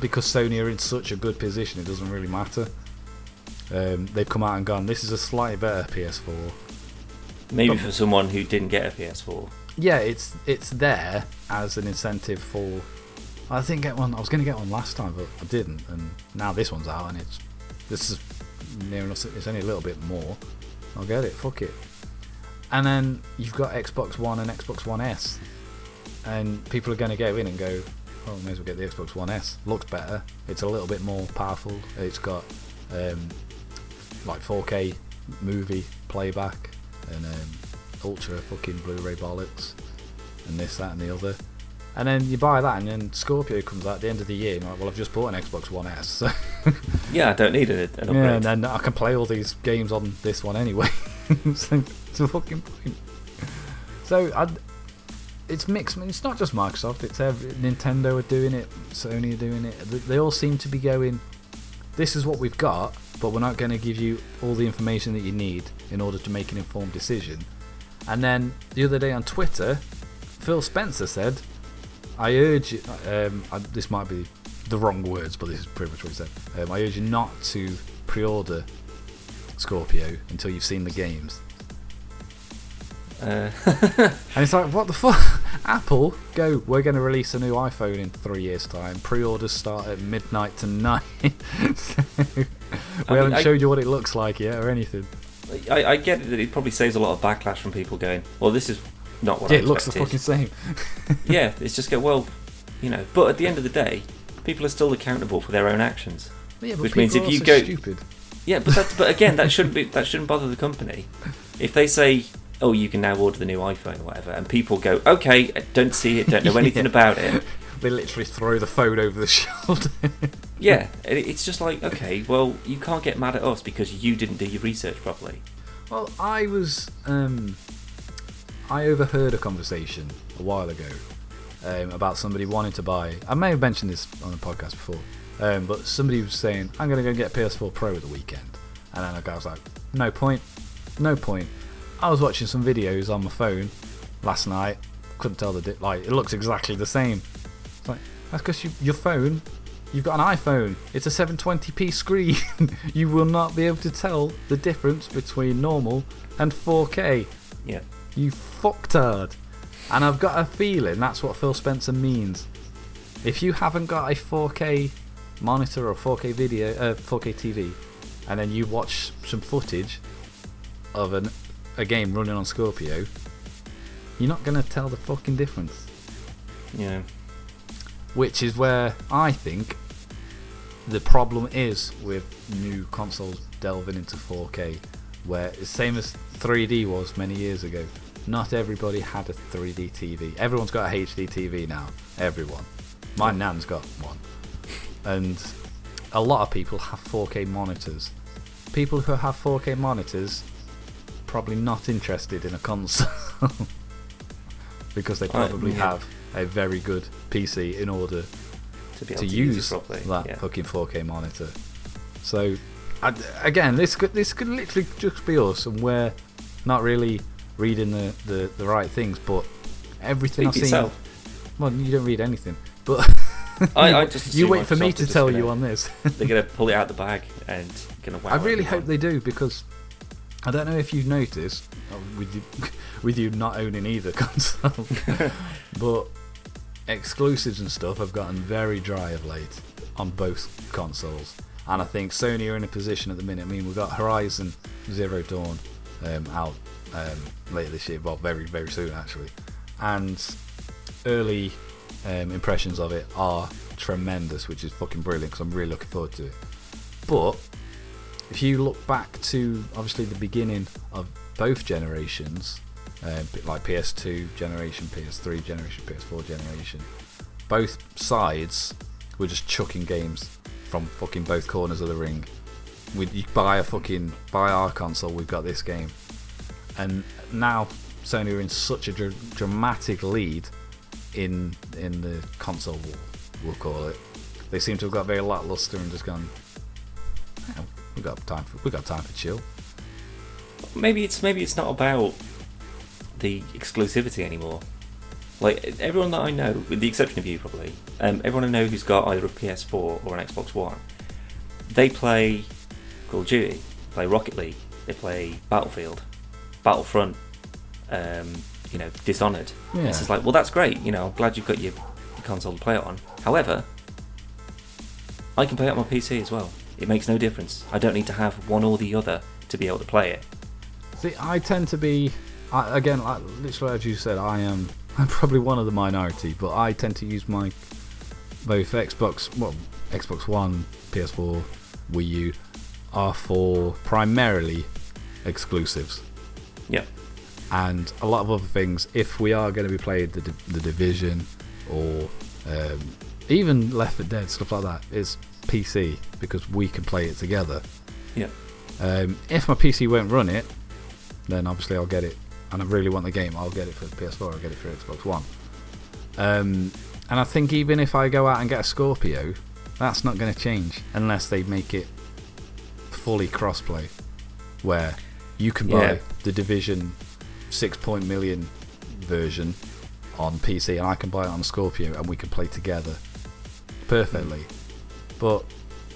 because Sony are in such a good position, it doesn't really matter. Um, they've come out and gone. This is a slightly better PS4. Maybe but, for someone who didn't get a PS4. Yeah, it's it's there as an incentive for. I didn't get one. I was going to get one last time, but I didn't, and now this one's out, and it's this is near enough. It's only a little bit more. I'll get it. Fuck it. And then you've got Xbox One and Xbox One S. And people are going to go in and go, oh, may as well get the Xbox One S. Looks better. It's a little bit more powerful. It's got um, like 4K movie playback and um, ultra fucking Blu-ray bollocks and this, that, and the other. And then you buy that, and then Scorpio comes out at the end of the year. And you're like, well, I've just bought an Xbox One S. So (laughs) yeah, I don't need it. Yeah, and then I can play all these games on this one anyway. (laughs) so a fucking point. So I, it's mixed. I mean, it's not just Microsoft. It's every, Nintendo are doing it. Sony are doing it. They all seem to be going. This is what we've got, but we're not going to give you all the information that you need in order to make an informed decision. And then the other day on Twitter, Phil Spencer said, "I urge. Um, I, this might be the wrong words, but this is pretty much what he said. Um, I urge you not to pre-order Scorpio until you've seen the games. Uh. (laughs) and it's like, what the fuck? (laughs) Apple, go. We're going to release a new iPhone in three years' time. Pre-orders start at midnight tonight. so, (laughs) we I haven't mean, showed I, you what it looks like yet or anything. I, I, get it. It probably saves a lot of backlash from people going, "Well, this is not what yeah, I it looks the fucking same." yeah, it's just go well, you know. But at the end of the day, people are still accountable for their own actions. Yeah, which means if you go stupid. Yeah, but that, but again, that shouldn't be that shouldn't bother the company. If they say, "Oh, you can now order the new iPhone or whatever," and people go, "Okay, don't see it, don't know (laughs) anything yeah. about it," they literally throw the phone over the (laughs) shoulder. yeah, it's just like, okay, well, you can't get mad at us because you didn't do your research properly. Well, I was, um, I overheard a conversation a while ago um, about somebody wanting to buy. I may have mentioned this on the podcast before Um, but somebody was saying, I'm going to go get PS4 Pro at the weekend. And then a guy was like, no point. No point. I was watching some videos on my phone last night. Couldn't tell the di- like it looks exactly the same. It's like that's because you, your phone, you've got an iPhone. It's a 720p screen. (laughs) you will not be able to tell the difference between normal and 4K. Yeah. You fucktard. And I've got a feeling that's what Phil Spencer means. If you haven't got a 4K monitor or 4K video, uh, 4K TV, and then you watch some footage of an, a game running on Scorpio, you're not going to tell the fucking difference. Yeah. Which is where I think the problem is with new consoles delving into 4K, where it's same as 3D was many years ago. Not everybody had a 3D TV. Everyone's got a HD TV now. Everyone. My nan's got one. And a lot of people have 4K monitors. People who have 4K monitors probably not interested in a console (laughs) because they probably yeah. have a very good PC in order To be able to to, use use that yeah. fucking 4K monitor. So, I, again, this could this could literally just be us, and we're not really reading the, the, the right things. But everything Speak I've for seen, well, you don't read anything. But I- you, I (laughs) just you wait for me to tell gonna- you on this. They're gonna pull it out the bag and (laughs) gonna wow. I really hope they do because I don't know if you've noticed uh, with you, (laughs) with you not owning either (laughs) console, (laughs) but exclusives and stuff have gotten very dry of late on both consoles. And I think Sony are in a position at the minute. I mean, we've got Horizon Zero Dawn um, out um, later this year, well, very very soon actually, and early um, impressions of it are tremendous, which is fucking brilliant because I'm really looking forward to it. But if you look back to obviously the beginning of both generations, uh, like PS2 generation, PS3 generation, PS4 generation, both sides were just chucking games from fucking both corners of the ring. We you buy a fucking buy our console, we've got this game, and now Sony are in such a dr- dramatic lead in in the console war, we'll call it. They seem to have got very lackluster and just gone. "Yeah, we got time for we got time for chill. maybe it's maybe it's not about the exclusivity anymore. Like everyone that I know, with the exception of you probably, um, everyone I know who's got either a PS4 or an Xbox One, they play Call of Duty, they play Rocket League, they play Battlefield, Battlefront, um, you know, Dishonored. Yeah. It's just like, well, that's great. You know, I'm glad you've got your console to play it on. However, I can play it on my PC as well. It makes no difference. I don't need to have one or the other to be able to play it. See, I tend to be, I, again, like, literally as you said, I am. (laughs) I'm probably one of the minority, but I tend to use my both Xbox, well, Xbox One, PS4, Wii U, are for primarily exclusives. Yeah. and a lot of other things. If we are going to be playing the, the division or um, even Left 4 Dead stuff like that is PC because we can play it together. Yeah. Um, if my PC won't run it, then obviously I'll get it, and I really want the game, I'll get it for PS4. I'll get it for Xbox One. Um, and I think even if I go out and get a Scorpio, that's not going to change unless they make it fully crossplay, where you can buy Yeah. the Division six point million version on PC, and I can buy it on Scorpio, and we can play together perfectly. But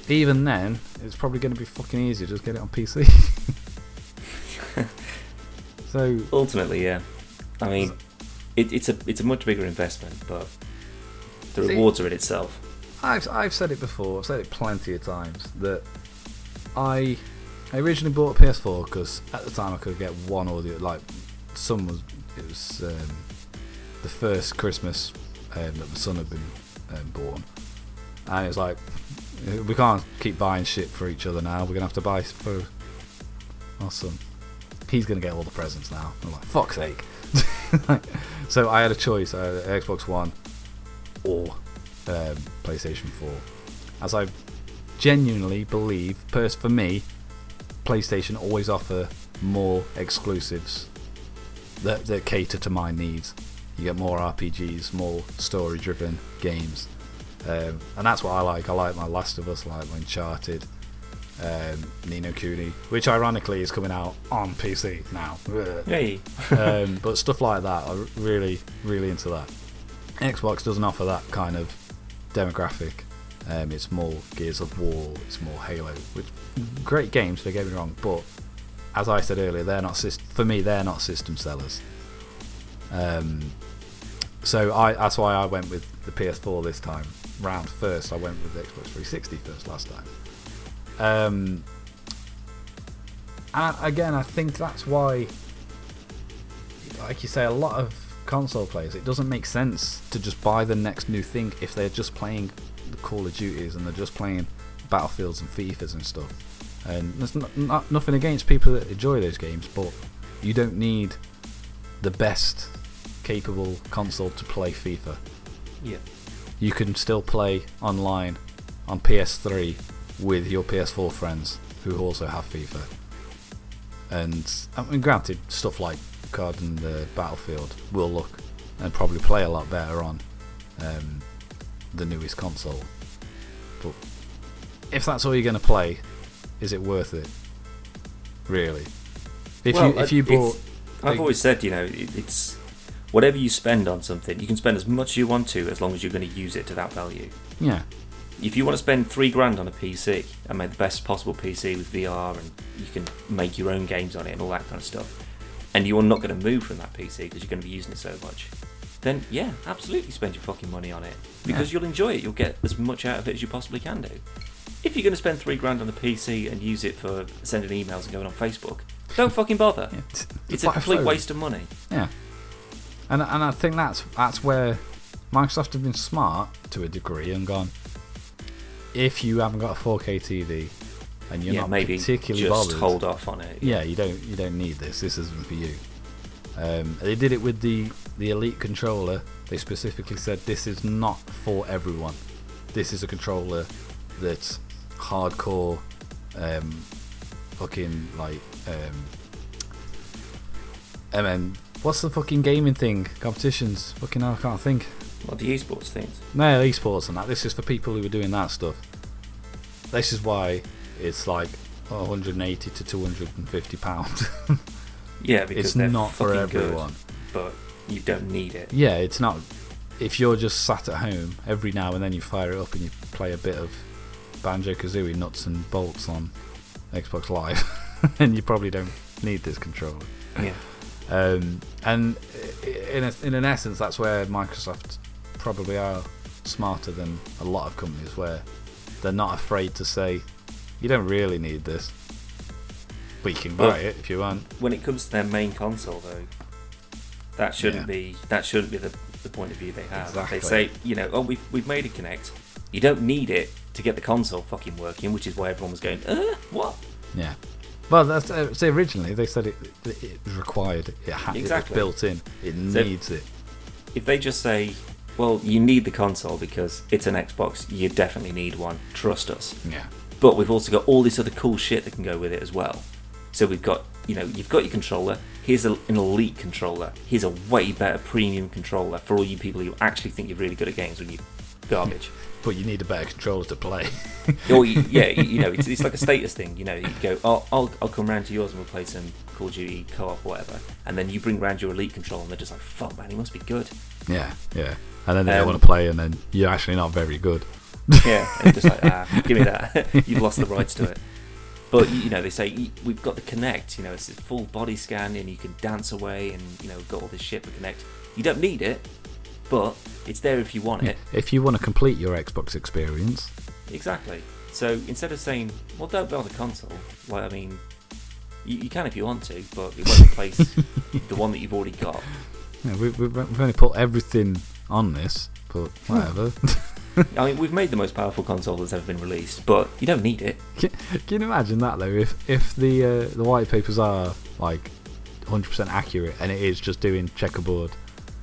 even then, it's probably going to be fucking easy. Just get it on PC. (laughs) so Ultimately, yeah. I mean, it, it's a it's a much bigger investment, but the See- rewards are in itself. I've I've said it before. I've said it plenty of times that I I originally bought a PS4 because at the time I could get one or the like. Some was it was um, the first Christmas um, that my son had been um, born, and it was like we can't keep buying shit for each other now. We're gonna have to buy for son. He's gonna get all the presents now. I'm like, fuck's sake. (laughs) so I had a choice: had Xbox One or um, PlayStation 4. As I genuinely believe, pers- for me, PlayStation always offer more exclusives that, that cater to my needs. You get more RPGs, more story-driven games, Um, and that's what I like. I like my Last of Us, like my Uncharted, um, Ni no Kuni, which ironically is coming out on PC now. Hey. um, but stuff like that, I'm really, really into that. Xbox doesn't offer that kind of demographic. Um, it's more Gears of War, it's more Halo, which great games. Don't get me wrong, but as I said earlier, they're not for me. They're not system sellers. Um, so I that's why I went with the PS4 this time round first. I went with the Xbox 360 first last time. Um, and again, I think that's why, like you say, a lot of console players, it doesn't make sense to just buy the next new thing if they're just playing the Call of Duties and they're just playing Battlefields and FIFAs and stuff. And there's not, not, nothing against people that enjoy those games, but you don't need the best capable console to play FIFA. Yeah. You can still play online on PS3 with your PS4 friends who also have FIFA. And I mean, granted, stuff like COD and the Battlefield will look and probably play a lot better on um, the newest console. But if that's all you're going to play, is it worth it? Really? If Well, you if you bought, I've like- always said, you know, it, it's whatever you spend on something, you can spend as much as you want to as long as you're going to use it to that value. yeah, If you want to spend three grand on a PC and make the best possible PC with VR and you can make your own games on it and all that kind of stuff, and you're not going to move from that PC because you're going to be using it so much, then yeah, absolutely spend your fucking money on it because Yeah. you'll enjoy it. You'll get as much out of it as you possibly can do. If you're going to spend three grand on a PC and use it for sending emails and going on Facebook, don't fucking bother. (laughs) yeah. It's a complete phone. waste of money. Yeah, and and I think that's that's where Microsoft have been smart to a degree and gone. If you haven't got a 4K TV and you're yeah, not maybe particularly just bothered, hold off on it. yeah, you don't you don't need this. This isn't for you. Um, they did it with the the Elite controller. They specifically said this is not for everyone. This is a controller that's hardcore, um, fucking like, um, and then what's the fucking gaming thing? Competitions? Fucking hell, I can't think. What the esports things? No, esports and that. This is for people who are doing that stuff. This is why it's like 180 to 250 pounds. (laughs) Yeah, because it's not for everyone. good, but you don't need it. Yeah, it's not. If you're just sat at home every now and then, you fire it up and you play a bit of Banjo Kazooie nuts and bolts on Xbox Live, (laughs) and you probably don't need this controller. Yeah. Um, and in a, in an essence, that's where Microsoft probably are smarter than a lot of companies, where they're not afraid to say, "You don't really need this, but you can buy Well- it if you want." When it comes to their main console, though, that shouldn't Yeah. be that shouldn't be the, the point of view they have. Exactly. They say, you know, oh, we've we've made a Kinect. You don't need it to get the console fucking working, which is why everyone was going, uh, what? Yeah. Well, that's uh, say originally they said it, it, it was required. It had Exactly. it built in. It So- needs it. If they just say, well, you need the console because it's an Xbox, you definitely need one. Trust us. Yeah. But we've also got all this other cool shit that can go with it as well. So we've got, you know, you've got your controller. Here's a, an elite controller. Here's a way better premium controller for all you people who actually think you're really good at games when you garbage. (laughs) But you need a better controller to play. (laughs) or yeah, you, you know, it's, it's like a status thing. You know, you go, oh, I'll I'll come round to yours and we'll play some Call of Duty co-op whatever. And then you bring round your elite controller and they're just like, fuck man, he must be good. yeah, yeah. And then they don't Um, want to play, and then you're actually not very good. (laughs) Yeah, and just like, ah, (laughs) give me that. You've lost the rights to it. But you know, they say we've got the Kinect. You know, it's a full body scan, and you can dance away, and you know, we've got all this shit for Kinect. You don't need it, but it's there if you want it. If you want to complete your Xbox experience, Exactly. So instead of saying, well, don't build a console, well, I mean, you, you can if you want to, but it won't replace (laughs) the one that you've already got. yeah, we, we've, we've only put everything on this, but whatever. (laughs) I mean, we've made the most powerful console that's ever been released, but you don't need it. can, can you imagine that though? If if the uh, the white papers are like 100% accurate, and it is just doing checkerboard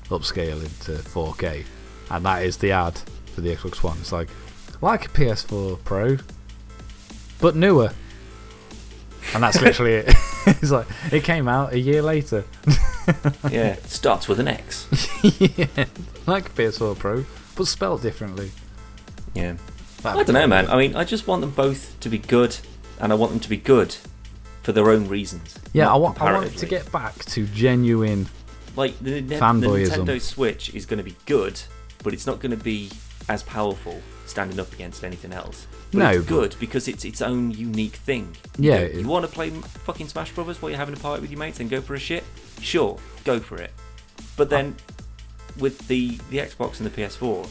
upscaling into 4K, and that is the ad for the Xbox One, it's like like a PS4 Pro, but newer. And that's literally it. (laughs) (laughs) it's like it came out a year later. (laughs) Yeah, starts with an X. yeah, like a PS4 Pro, but spelled differently. Yeah. That'd I don't know, man. good. I mean, I just want them both to be good, and I want them to be good for their own reasons. Yeah, I want, I want to get back to genuine. Like the, the, the. Nintendo Switch is going to be good, but it's not going to be as powerful standing up against anything else. But No, it's but- good because it's its own unique thing. Yeah, it- you want to play fucking Smash Brothers while you're having a party with your mates and go for a shit? Sure, go for it. But then with the the Xbox and the PS4,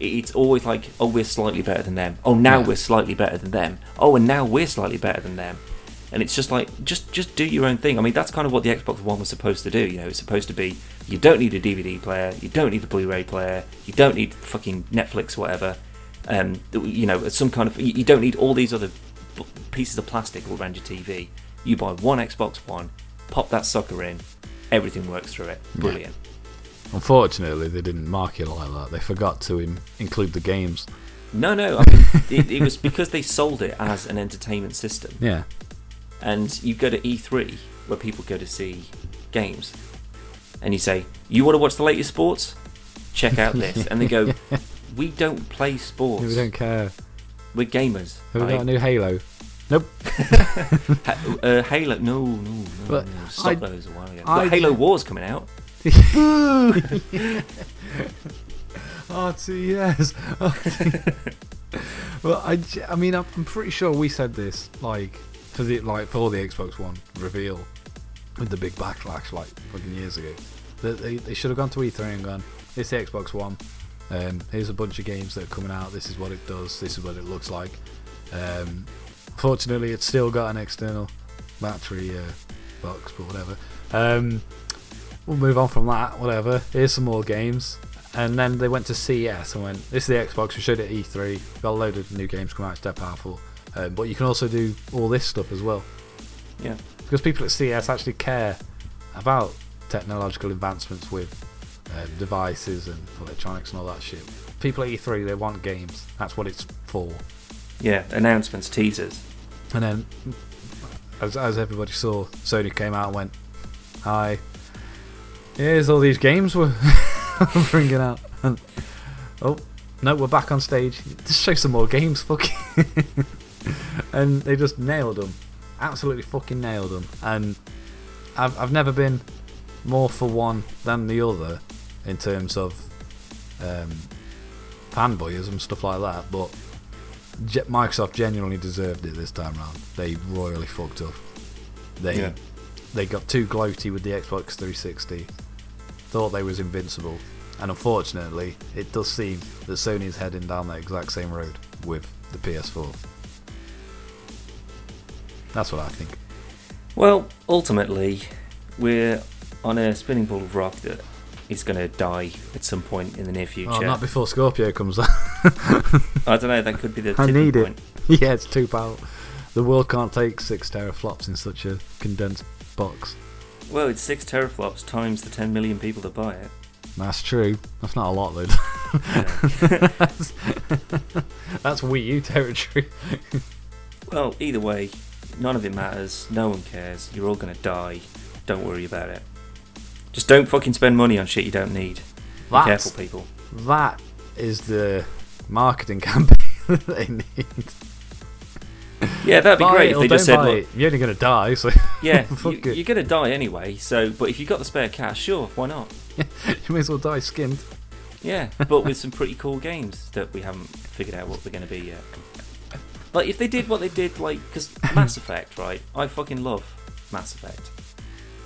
it's always like, oh, we're slightly better than them. Oh, now Yeah. we're slightly better than them. Oh, and now we're slightly better than them. And it's just like, just just do your own thing. I mean, that's kind of what the Xbox One was supposed to do. You know, it's supposed to be, you don't need a DVD player, you don't need a Blu-ray player, you don't need fucking Netflix, whatever. Um, you know, some kind of, you don't need all these other pieces of plastic all around your TV. You buy one Xbox One, pop that sucker in, everything works through it. Yeah. Brilliant. Unfortunately, they didn't market it like that. They forgot to in, include the games. No, no. I mean, it, it was because they sold it as an entertainment system. (laughs) Yeah. And you go to E3 where people go to see games, and you say, "You want to watch the latest sports? Check out (laughs) this." And they go, "We don't play sports. We don't care. We're gamers." Have we got a new Halo? Nope. (laughs) Uh, Halo? No, no, no. But no. I- those a while ago. I- Halo War's coming out. (laughs) RTS. well, I, mean, I'm I'm pretty sure we said this like for the like for the Xbox One reveal with the big backlash like fucking years ago. That they, they should have gone to E3 and gone, "It's the Xbox One. Um, here's a bunch of games that are coming out. This is what it does. This is what it looks like." Um, fortunately, it's still got an external battery uh, box, but whatever. Um, we'll move on from that. Whatever. Here's some more games. And then they went to CES and went, "This is the Xbox. We showed it at E3. Got a load of new games come out. It's dead powerful. Um, but you can also do all this stuff as well Yeah. because people at CES actually care about technological advancements with um, devices and electronics and all that shit. People at E3 they want games. That's what it's for. Yeah. Announcements, teasers. And then, as, as everybody saw, Sony came out and went, "Hi, here's all these games we're (laughs) bringing out." And, oh no, we're back on stage. Just show some more games, fuck. (laughs) it." and they just nailed them, absolutely fucking nailed them. And I've I've never been more for one than the other in terms of um, fanboyism stuff like that, but. Je- Microsoft genuinely deserved it this time round. They royally fucked up. They Yeah. they got too gloaty with the Xbox 360. Thought they was invincible, and unfortunately, it does seem that Sony is heading down that exact same road with the PS4. That's what I think. Well, ultimately, we're on a spinning ball of rock that is going to die at some point in the near oh, future. Oh, not before Scorpio comes out. I don't know. That could be the (laughs) I need it. (laughs) yeah, it's too powerful. The world can't take six teraflops in such a condensed box. Well, it's six teraflops times the 10 million people that buy it. That's true. That's not a lot, though. Yeah. (laughs) that's, that's Wii U territory. well, either way, none of it matters. No one cares. You're all going to die. Don't worry about it. Just don't fucking spend money on shit you don't need. Be careful, people. That is the marketing (laughs) campaign that they need. Yeah, that'd be Buy great if they just said, look. You're only going to die, so (laughs) yeah, you, you're going to die anyway. So, but if you've got the spare cash, sure, why not? (laughs) you may as well die skinned. Yeah, but with some pretty cool games that we haven't figured out what they're going to be yet. Like if they did what they did, like because (laughs) Mass Effect, right? I fucking love Mass Effect.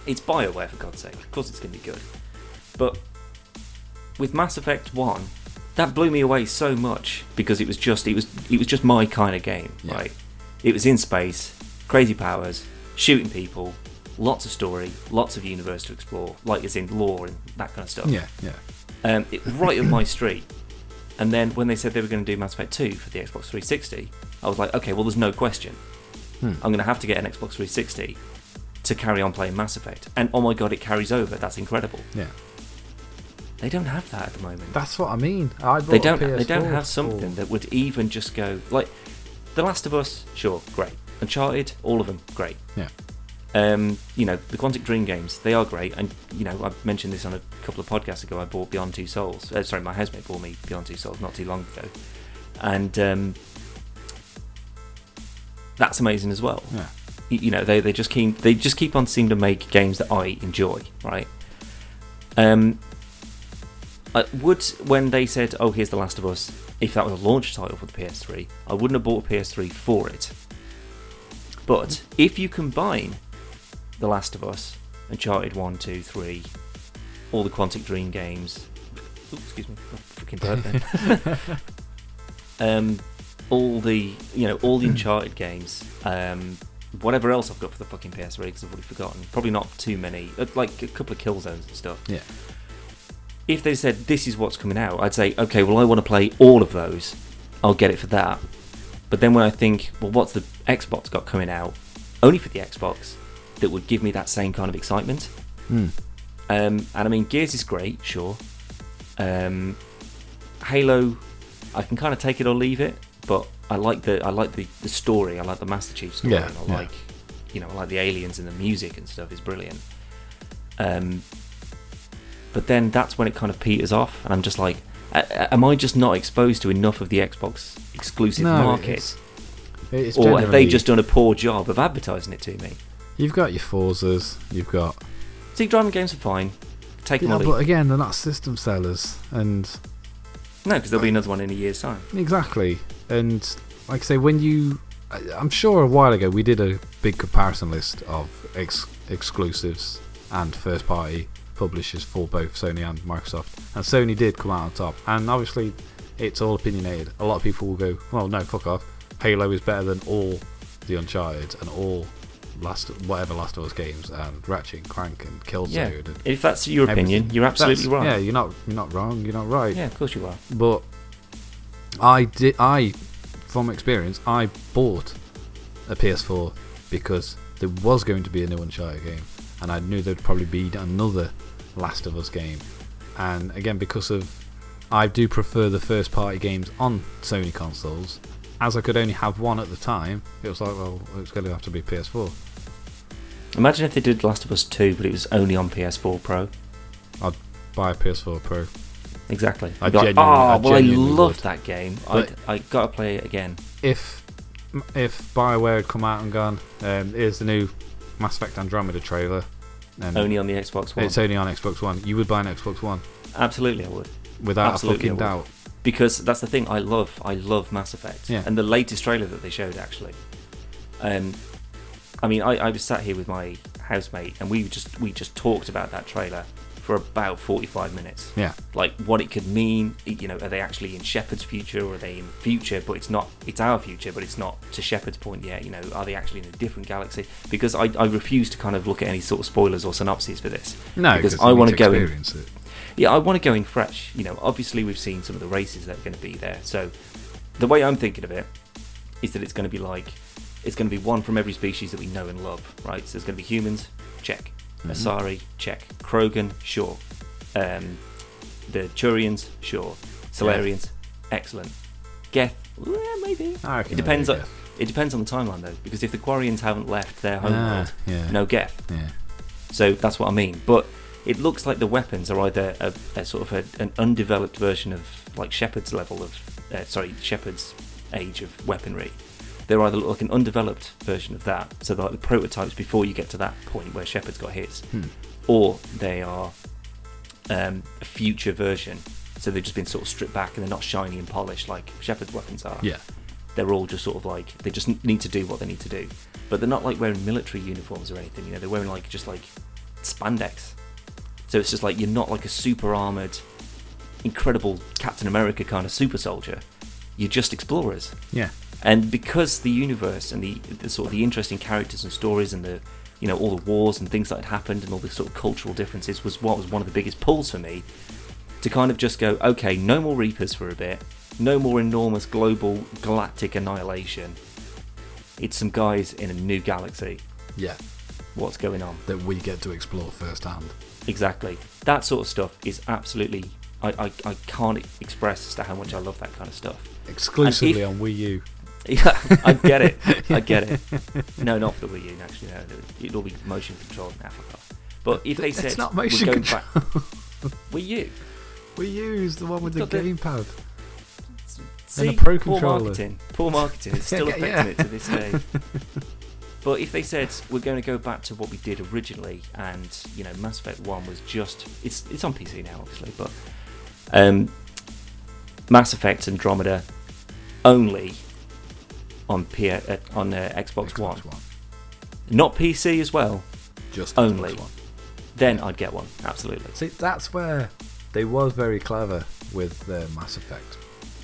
It's Bioware for God's sake. Of course, it's going to be good. But with Mass Effect One, that blew me away so much because it was just it was it was just my kind of game, Yeah. right? It was in space, crazy powers, shooting people, lots of story, lots of universe to explore, like as in lore and that kind of stuff Yeah, yeah. um, it, right up my street. And then when they said they were going to do Mass Effect 2 for the Xbox 360, I was like, okay, well, there's no question. Hmm. I'm going to have to get an Xbox 360 to carry on playing Mass Effect. And oh my god, it carries over. That's incredible. Yeah. They don't have that at the moment. That's what I mean. I they don't. They don't have something for- that would even just go like The Last of Us. Sure, great. Uncharted, all of them, great. Yeah. Um, you know, the Quantic Dream games, they are great. And, you know, I mentioned this on a couple of podcasts ago. I bought Beyond Two Souls. Uh, sorry, my housemate bought me Beyond Two Souls not too long ago. and um, that's amazing as well. Yeah. Y- You know, they, they just keep they just keep on seeming to make games that I enjoy, right? Um, I would when they said, "Oh, here's The Last of Us," if that was a launch title for the PS3, I wouldn't have bought a PS3 for it. But if you combine The Last of Us, Uncharted 1, 2, 3, all the Quantic Dream games, Ooh, excuse me, I freaking burped then. (laughs) um, all the you know all the Uncharted games, um, whatever else I've got for the fucking PS3 because I've already forgotten. Probably not too many, uh, like a couple of Killzones and stuff. Yeah. If they said this is what's coming out, I'd say okay, well I want to play all of those. I'll get it for that. But then when I think, well, what's the Xbox got coming out only for the Xbox that would give me that same kind of excitement? Hmm. Um, and I mean, Gears is great, sure. Um, Halo, I can kind of take it or leave it, but I like the I like the, the story. I like the Master Chief story. Yeah, and I yeah. like you know I like the aliens and the music and stuff is brilliant. Um, but then that's when it kind of peters off, and I'm just like, am I just not exposed to enough of the Xbox exclusive No, market, it's, it's or have they just done a poor job of advertising it to me? You've got your Forzas, you've got. See, driving games are fine. Take them Yeah, leave. but again, they're not system sellers, and No, because there'll be another one in a year's time. Exactly. And like I say, when you. I'm sure a while ago we did a big comparison list of ex- exclusives and first party publishers for both Sony and Microsoft. And Sony did come out on top. And obviously, it's all opinionated. A lot of people will go, well, no, fuck off. Halo is better than all the Uncharted and all last whatever Last of Us games and Ratchet and Clank and Killzone. Yeah. And If that's your opinion, you're absolutely That's- right. Yeah, you're not you're not wrong. You're not right. Yeah, of course you are. But I did. I, from experience, I bought a PS4 because there was going to be a new Uncharted game, and I knew there'd probably be another Last of Us game. And again, because of I do prefer the first party games on Sony consoles. As I could only have one at the time, it was like, well, it's going to have to be PS4. Imagine if they did Last of Us 2, but it was only on PS4 Pro. I'd buy a PS4 Pro. Exactly. I like, genuinely- I oh, well, I genuinely loved would." that game. I I gotta play it again. if if Bioware had come out and gone, um, here's the new Mass Effect Andromeda trailer, and Only on the Xbox One. it's only on Xbox One, you would buy an Xbox One Absolutely, I would. without Absolutely, a fucking doubt. Because that's the thing. I love. I love Mass Effect. Yeah. And the latest trailer that they showed, actually. Um, I mean, I, I was sat here with my housemate, and we just we just talked about that trailer for about forty-five minutes. Yeah, like what it could mean. You know, are they actually in Shepard's future, or are they in the future? But it's not. It's our future, but it's not to Shepard's point yet. You know, are they actually in a different galaxy? Because I, I refuse to kind of look at any sort of spoilers or synopses for this. no, because I want to go in. experience it. Yeah, I want to go in fresh. You know, obviously we've seen some of the races that are going to be there. So the way I'm thinking of it is that it's going to be like it's going to be one from every species that we know and love, right? So there's going to be humans, check. Mhm. Asari, check. Krogan, sure. Um, the Turians, sure. Salarians, excellent. Geth, well, maybe. It depends on it depends on the timeline though, because if the Quarians haven't left their Ah, homeworld, yeah, no Geth. yeah, So that's what I mean. But it looks like the weapons are either a, a sort of a, an undeveloped version of like Shepard's level of, uh, sorry, Shepard's age of weaponry. They're either like an undeveloped version of that, so they're like the prototypes before you get to that point where Shepard's got his, Hmm. or they are um, a future version. So they've just been sort of stripped back and they're not shiny and polished like Shepard's weapons are yeah. they're all just sort of like they just need to do what they need to do but they're not like wearing military uniforms or anything you know they're wearing like just like spandex so it's just like you're not like a super armored incredible captain america kind of super soldier you're just explorers Yeah. And because the universe and the, the sort of the interesting characters and stories and the you know all the wars and things that had happened and all the sort of cultural differences was what was one of the biggest pulls for me to kind of just go okay no more reapers for a bit no more enormous global galactic annihilation it's some guys in a new galaxy Yeah. what's going on That we get to explore firsthand. exactly that sort of stuff is absolutely I, I, I can't express as to how much I love that kind of stuff Exclusively if- on Wii U. (laughs) Yeah, I get it. I (laughs) get it. No, not for the Wii U. Actually, no, it'll be motion controlled now. fuck off. But if they said It's not we're motion going control. back, Wii U, Wii U is the one with It's the gamepad. See, a Pro poor controller. marketing. Poor marketing. It's still (laughs) Yeah, affecting yeah. it to this day. but if they said we're going to go back to what we did originally, and you know, Mass Effect One was just it's it's on PC now, obviously, but um, Mass Effect Andromeda only on P- uh, on uh, Xbox, One, not PC as well. Just Only. Xbox One. Then I'd get one. Absolutely. See, that's where they was very clever with uh, Mass Effect.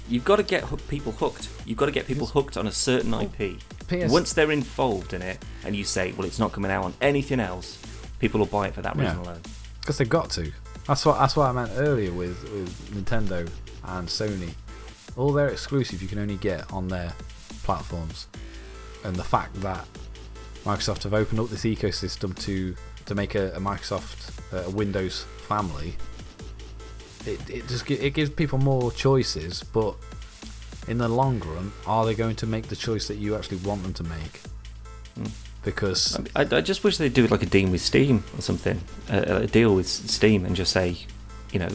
You've got to get hook- people hooked. You've got to get people hooked on a certain Oh, IP. PS Once they're involved in it, and you say, "Well, it's not coming out on anything else," people will buy it for that Yeah. reason alone. because they've got to. That's what that's what I meant earlier with, with Nintendo and Sony. All their exclusive you can only get on their platforms, and the fact that Microsoft have opened up this ecosystem to to make a, a Microsoft uh, a Windows family, it it just it gives people more choices. But in the long run, are they going to make the choice that you actually want them to make? Mm. Because I, I, I just wish they'd do like a deal with Steam or something, a, a deal with Steam, and just say, you know,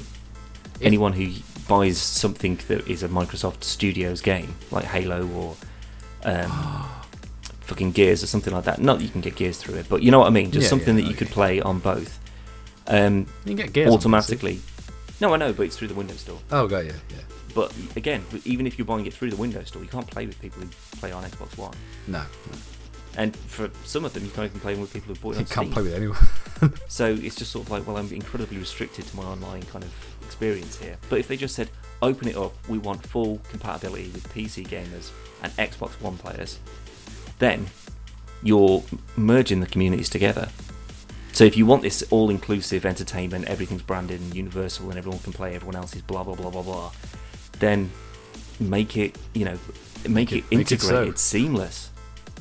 anyone who buys something that is a Microsoft Studios game, like Halo or um, fucking Gears or something like that. Not that you can get Gears through it, but you know what I mean. Just Yeah, something yeah, that you could play on both. Um, you can get Gears on automatically. No, I know, but it's through the Windows Store. Oh, got you. Yeah. But again, even if you're buying it through the Windows Store, you can't play with people who play on Xbox One. No, And for some of them, you can't even play with people who bought it you on can't Steam. play with anyone. (laughs) So it's just sort of like, well, I'm incredibly restricted to my online kind of experience here. But if they just said, open it up, we want full compatibility with PC gamers and Xbox One players, then you're merging the communities together. So if you want this all-inclusive entertainment, everything's branded and universal, and everyone can play everyone else's blah blah blah blah blah, then make it, you know, make, it- it make it integrated, so. seamless.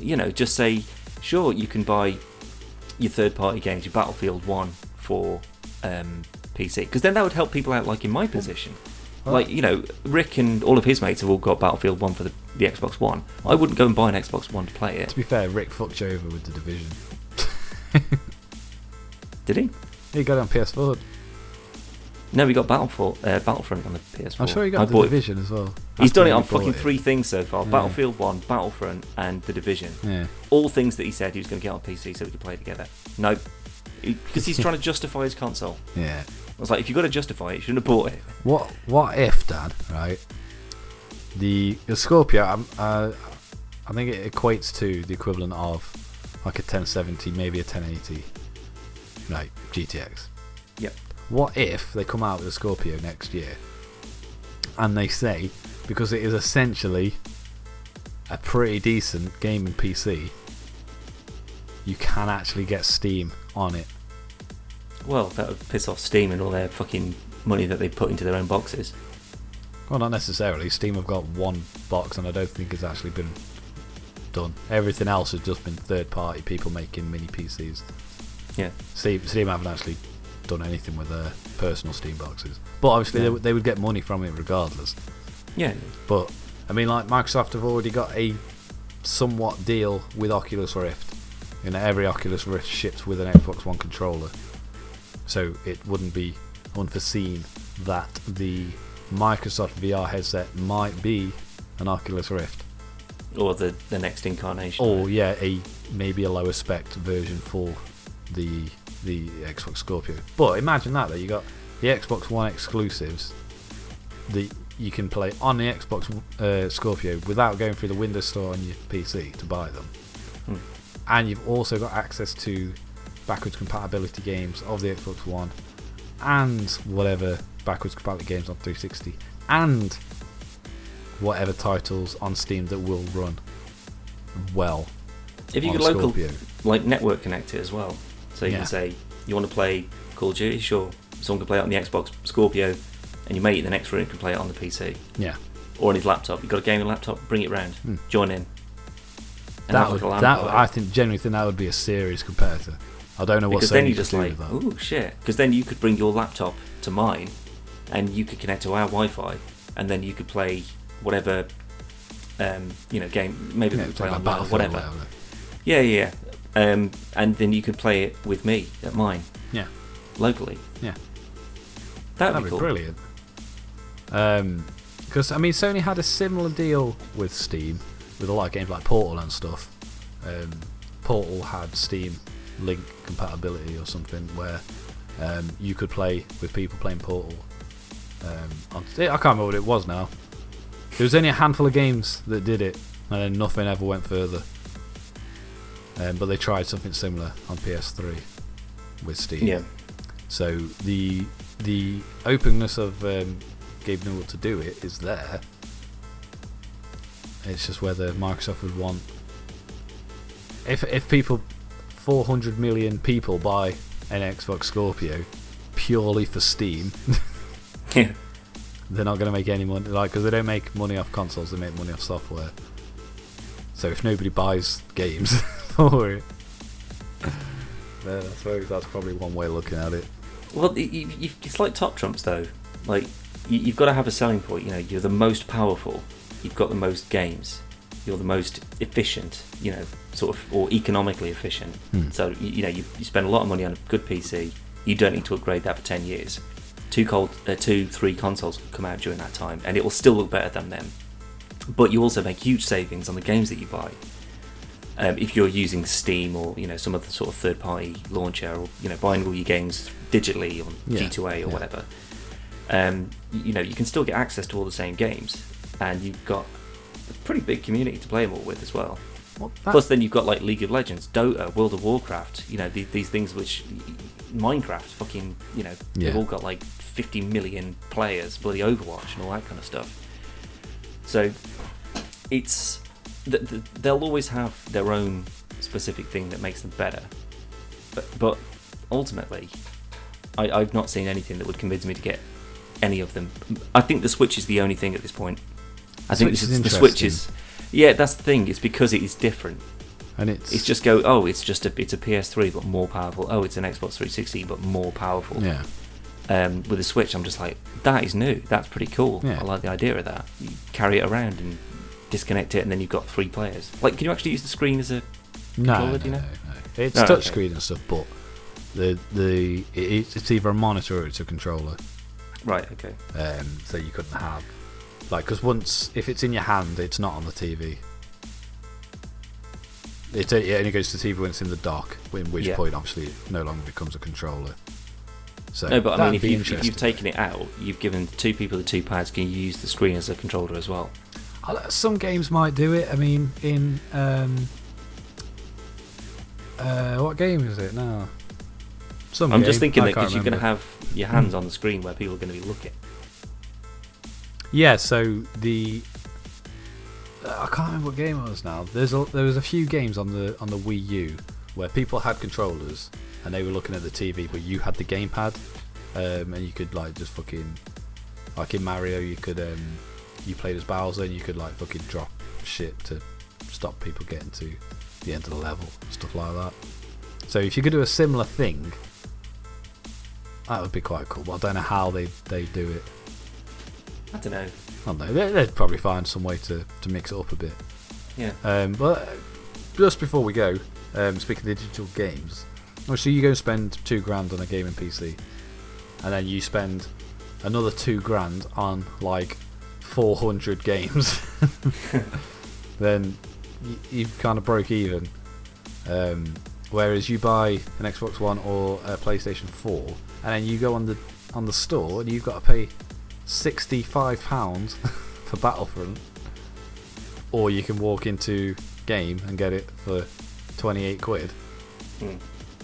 You know, just say, sure, you can buy your third-party games, your Battlefield One for um, PC, because then that would help people out, like in my position. Like you know, Rick and all of his mates have all got Battlefield One for the, the Xbox One. I wouldn't go and buy an Xbox One to play it. To be fair, Rick fucked you over with the division. Did he? He got it on PS4. No, he got Battlefront, uh, Battlefront on the PS4. I'm sure he I got the bought it- division as well. He's After done it on fucking it. three things so far: Yeah. Battlefield One, Battlefront, and the Division. Yeah. All things that he said he was going to get on PC so we could play together. No, because he's trying to (laughs) justify his console. Yeah. I was like, if you've got to justify it, you shouldn't have bought it. What What if, Dad? Right. The, the Scorpio, uh, I think it equates to the equivalent of like a 1070, maybe a 1080, like GTX. Yep. What if they come out with a Scorpio next year, and they say because it is essentially a pretty decent gaming PC, you can actually get Steam on it. Well, that would piss off Steam and all their fucking money that they put into their own boxes. Well, not necessarily. Steam have got one box, and I don't think it's actually been done. Everything else has just been third-party people making mini PCs. Yeah. Steam, Steam haven't actually done anything with their personal Steam boxes, but obviously they, Yeah. would- they would get money from it regardless. Yeah. But I mean, like Microsoft have already got a somewhat deal with Oculus Rift. You know, every Oculus Rift ships with an Xbox One controller, so it wouldn't be unforeseen that the Microsoft VR headset might be an Oculus Rift, Or the, the next incarnation. or yeah, a maybe a lower spec version for the the Xbox Scorpio. But imagine that though, you got the Xbox One exclusives that you can play on the Xbox uh, Scorpio without going through the Windows Store on your PC to buy them, Hmm. and you've also got access to backwards compatibility games of the Xbox One and whatever backwards compatibility games on 360 and whatever titles on Steam that will run well if you on could local Scorpio. like network connect it as well. So you Yeah. can say you want to play Call of Duty, sure. Someone can play it on the Xbox Scorpio, and your mate in the next room can play it on the PC Yeah, or on his laptop. You've got a gaming laptop, bring it round, Hmm. join in. And that would, that party. I think genuinely think that would be a serious competitor. I don't know what because Sony then you just like, ooh shit. Because then you could bring your laptop to mine, and you could connect to our Wi-Fi, and then you could play whatever, um, you know, game. Maybe Yeah, play like Battlefield or whatever. Yeah, yeah. Um, and then you could play it with me at mine Yeah, locally. Yeah. That'd, that'd be be cool. brilliant. Um, Because I mean, Sony had a similar deal with Steam with a lot of games like Portal and stuff. Um, Portal had Steam Link compatibility or something where um, you could play with people playing Portal. Um, on, I can't remember what it was now. There was only a handful of games that did it, and then nothing ever went further. Um, but they tried something similar on PS3 with Steam. Yeah. So the the openness of um, Gabe Newell to do it is there. It's just whether Microsoft would want. If if people, 400 million people buy an Xbox Scorpio purely for Steam, (laughs) Yeah. they're not going to make any money. Like because they don't make money off consoles, they make money off software. So if nobody buys games (laughs) for it, then I suppose that's probably one way of looking at it. Well, you, you, you- it's like top trumps though. Like you, you've got to have a selling point. You know, you're the most powerful. You've got the most games. You're the most efficient. You know, sort of or economically efficient. Hmm. So you, you know, you, you spend a lot of money on a good PC. You don't need to upgrade that for ten years. Two cold, uh, two, three consoles will come out during that time, and it will still look better than them. But you also make huge savings on the games that you buy. Um, if you're using Steam or you know some other sort of third-party launcher, or you know buying all your games digitally on Yeah, G2A or yeah. whatever, um, you know you can still get access to all the same games, and you've got a pretty big community to play them all with as well. Plus, then you've got like League of Legends, Dota, World of Warcraft. You know these, these things which Minecraft, fucking, you know, they've all got like 50 million players, bloody Overwatch and all that kind of stuff. So it's they'll always have their own specific thing that makes them better, but but ultimately, I, I've not seen anything that would convince me to get any of them. I think the Switch is the only thing at this point. I think Switch this is is, the Switch is. Yeah, that's the thing. It's because it is different. and it's It's just go. Oh, it's just a it's a PS3 but more powerful. Oh, it's an Xbox 360 but more powerful. yeah. Um, with the Switch, I'm just like that is new. That's pretty cool. Yeah. I like the idea of that. You carry it around and disconnect it, and then you've got three players. Like, can you actually use the screen as a? No, controller, no, do you know? no. It's No, touch okay. and stuff, but the the it, it's either a monitor or it's a controller. Right. Okay. Um, so you couldn't have like because once if it's in your hand, it's not on the TV. It, it only goes to TV when it's in the dock. In which Yeah. point, obviously, it no longer becomes a controller. So No, but I mean, if you've, if you've taken it out, you've given two people the two pads. Can you use the screen as a controller as well? Some games might do it. I mean, in um, uh, what game is it now? Some I'm game, just thinking I that because you're going to have your hands on the screen where people are going to be looking. Yeah, so the uh, I can't remember what game it was now. There's a, there was a few games on the on the Wii U where people had controllers and they were looking at the TV, but you had the gamepad, um, and you could like just fucking like in Mario, you could um, you played as Bowser and you could like fucking drop shit to stop people getting to the end of the level, stuff like that. So if you could do a similar thing, that would be quite cool. But I don't know how they they do it. I don't know. I don't know. They- They'd probably find some way to, to mix it up a bit. Yeah. Um, but just before we go, um, speaking of digital games, obviously you go and spend two grand on a gaming PC, and then you spend another two grand on like 400 games. (laughs) then you, you kind of broke even. Um, whereas you buy an Xbox One or a PlayStation 4, and then you go on the on the store and you've got to pay 65 pounds (laughs) for Battlefront, or you can walk into Game and get it for 28 quid. Mm.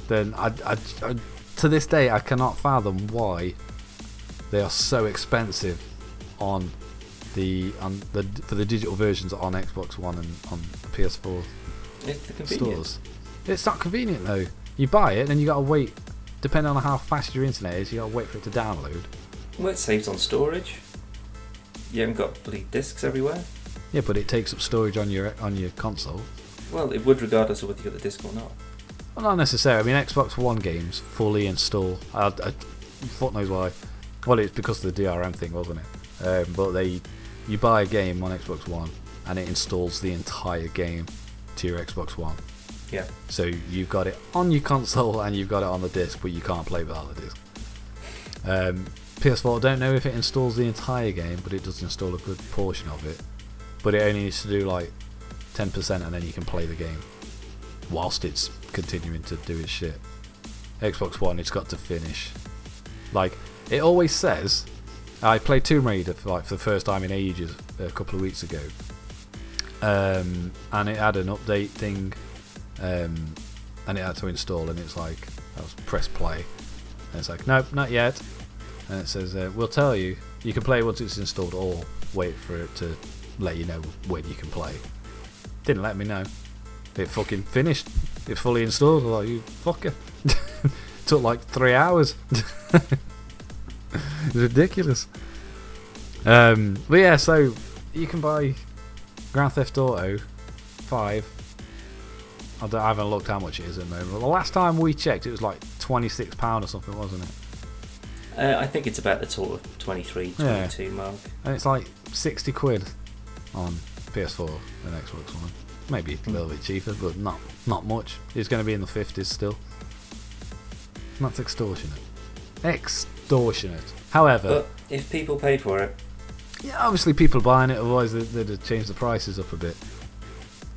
Then I, I, I- to this day I cannot fathom why they are so expensive on the on the for the digital versions on Xbox One and on the PS4 It's stores. It's not convenient though. You buy it, and you gotta wait. Depending on how fast your internet is, you gotta wait for it to download. Well, it saves on storage. You haven't got bloody discs everywhere. Yeah, but it takes up storage on your on your console. Well, it would regardless of whether you got the disc or not. Well, not necessarily. I mean, Xbox One games fully install. I, I, fuck knows why. Well, it's because of the DRM thing, wasn't it? Um, but they, you buy a game on Xbox One, and it installs the entire game to your Xbox One. Yeah. So you've got it on your console and you've got it on the disc, but you can't play without the disc. Um, PS4. I don't know if it installs the entire game, but it does install a good portion of it. But it only needs to do like 10%, and then you can play the game whilst it's continuing to do its shit. Xbox One, it's got to finish. Like it always says. I played Tomb Raider for, like for the first time in ages a couple of weeks ago, um, and it had an update thing, um, and it had to install, and it's like I was press play, and it's like nope, not yet, and it says uh, we'll tell you you can play once it's installed, or wait for it to let you know when you can play. Didn't let me know. It fucking finished. It fully installed. I was like you fucker. (laughs) Took like three hours. (laughs) it's ridiculous. Um, but yeah, so you can buy Grand Theft Auto 5. I, don't- I haven't looked how much it is at the moment. But the last time we checked, it was like £26 or something, wasn't it? Uh, I think it's about the sort of 23, Yeah. mark. And it's like 60 quid on PS4 and Xbox One. Maybe a little bit cheaper, but not not much. It's going to be in the 50s still. That's extortionate. Extortionate. However, But if people pay for it, Yeah, obviously people are buying it, otherwise they'd, they'd have changed the prices up a bit.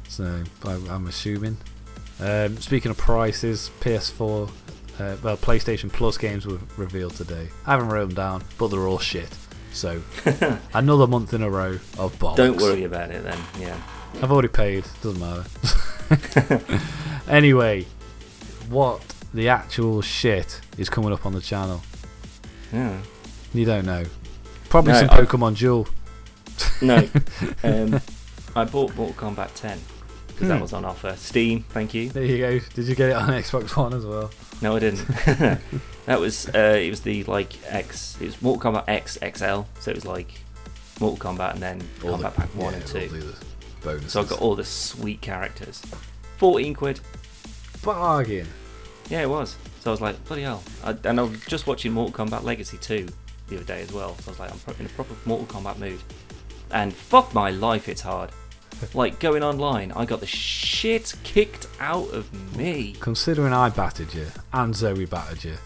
So I, I'm assuming. Um, speaking of prices, PS4, uh, well, PlayStation Plus games were revealed today. I haven't wrote them down, but they're all shit. So (laughs) another month in a row of bollocks. don't worry about it then. Yeah. I've already paid. Doesn't matter. (laughs) anyway, what the actual shit is coming up on the channel? Yeah. You don't know. Probably No, some I've- Pokemon Duel. No. (laughs) um, I bought Mortal Kombat 10 because Hmm. that was on offer. Steam, thank you. There you go. Did you get it on (laughs) Xbox One as well? No, I didn't. (laughs) that was uh, it was the like X. It was Mortal Kombat X XL. So it was like Mortal Kombat and then All Kombat the- Pack One yeah, and Two. So I got all the sweet characters. Fourteen quid. bargain. Yeah, it was. So I was like, bloody hell. I, and I was just watching Mortal Kombat Legacy 2 the other day as well. So I was like, I'm in a proper Mortal Kombat mood. And fuck my life, it's hard. (laughs) like, going online, I got the shit kicked out of me. Considering I battered you and Zoe battered you,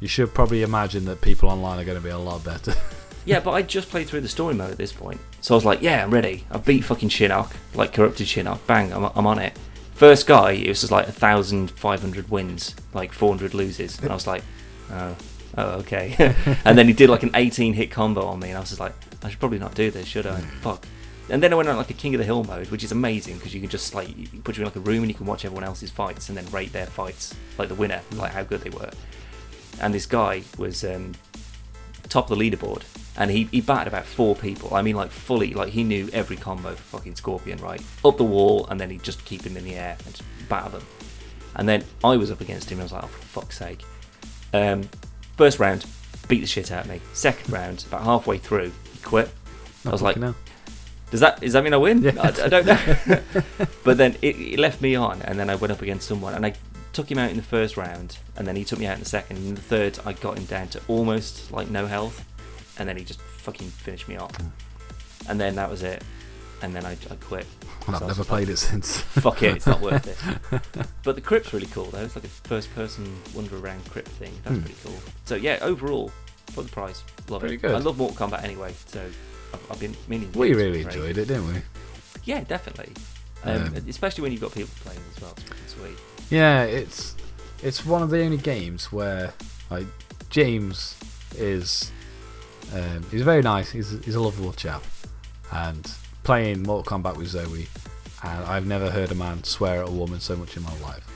you should probably imagine that people online are going to be a lot better. (laughs) Yeah, but I just played through the story mode at this point. So I was like, yeah, I'm ready. I beat fucking Shinnok, like corrupted Shinnok. Bang, I'm, I'm on it. First guy, it was just like 1,500 wins, like 400 loses. And I was like, oh, oh okay. (laughs) and then he did like an 18 hit combo on me, and I was just like, I should probably not do this, should I? Fuck. And then I went on like a King of the Hill mode, which is amazing because you can just like it puts you in like a room and you can watch everyone else's fights and then rate their fights, like the winner, like how good they were. And this guy was um, top of the leaderboard, and he, he batted about four people. I mean, like fully, like he knew every combo for fucking Scorpion, right? Up the wall, and then he'd just keep him in the air and just batter them. And then I was up against him, and I was like, oh, for fuck's sake. Um, first round, beat the shit out of me. Second round, about halfway through, he quit. I was like, hell. does that does that mean I win? Yeah. I, I don't know. (laughs) but then it, it left me on, and then I went up against someone, and I took him out in the first round, and then he took me out in the second. And in the third, I got him down to almost like no health, and then he just fucking finished me off. And then that was it. And then I, I quit. And I've never played like, it since. Fuck it, it's not worth it. (laughs) But the crypt's really cool though. It's like a first-person wander around crypt thing. That's Hmm. pretty cool. So yeah, overall, for the price, love Pretty it. good. I love Mortal Kombat anyway, so I've, I've been meaning. to we really enjoyed it, didn't we? Yeah, definitely. Um, Um, especially when you've got people playing as well. It's fucking sweet. Yeah, it's it's one of the only games where like James is um, he's very nice. He's he's a lovable chap, and playing Mortal Kombat with Zoe, and I've never heard a man swear at a woman so much in my life.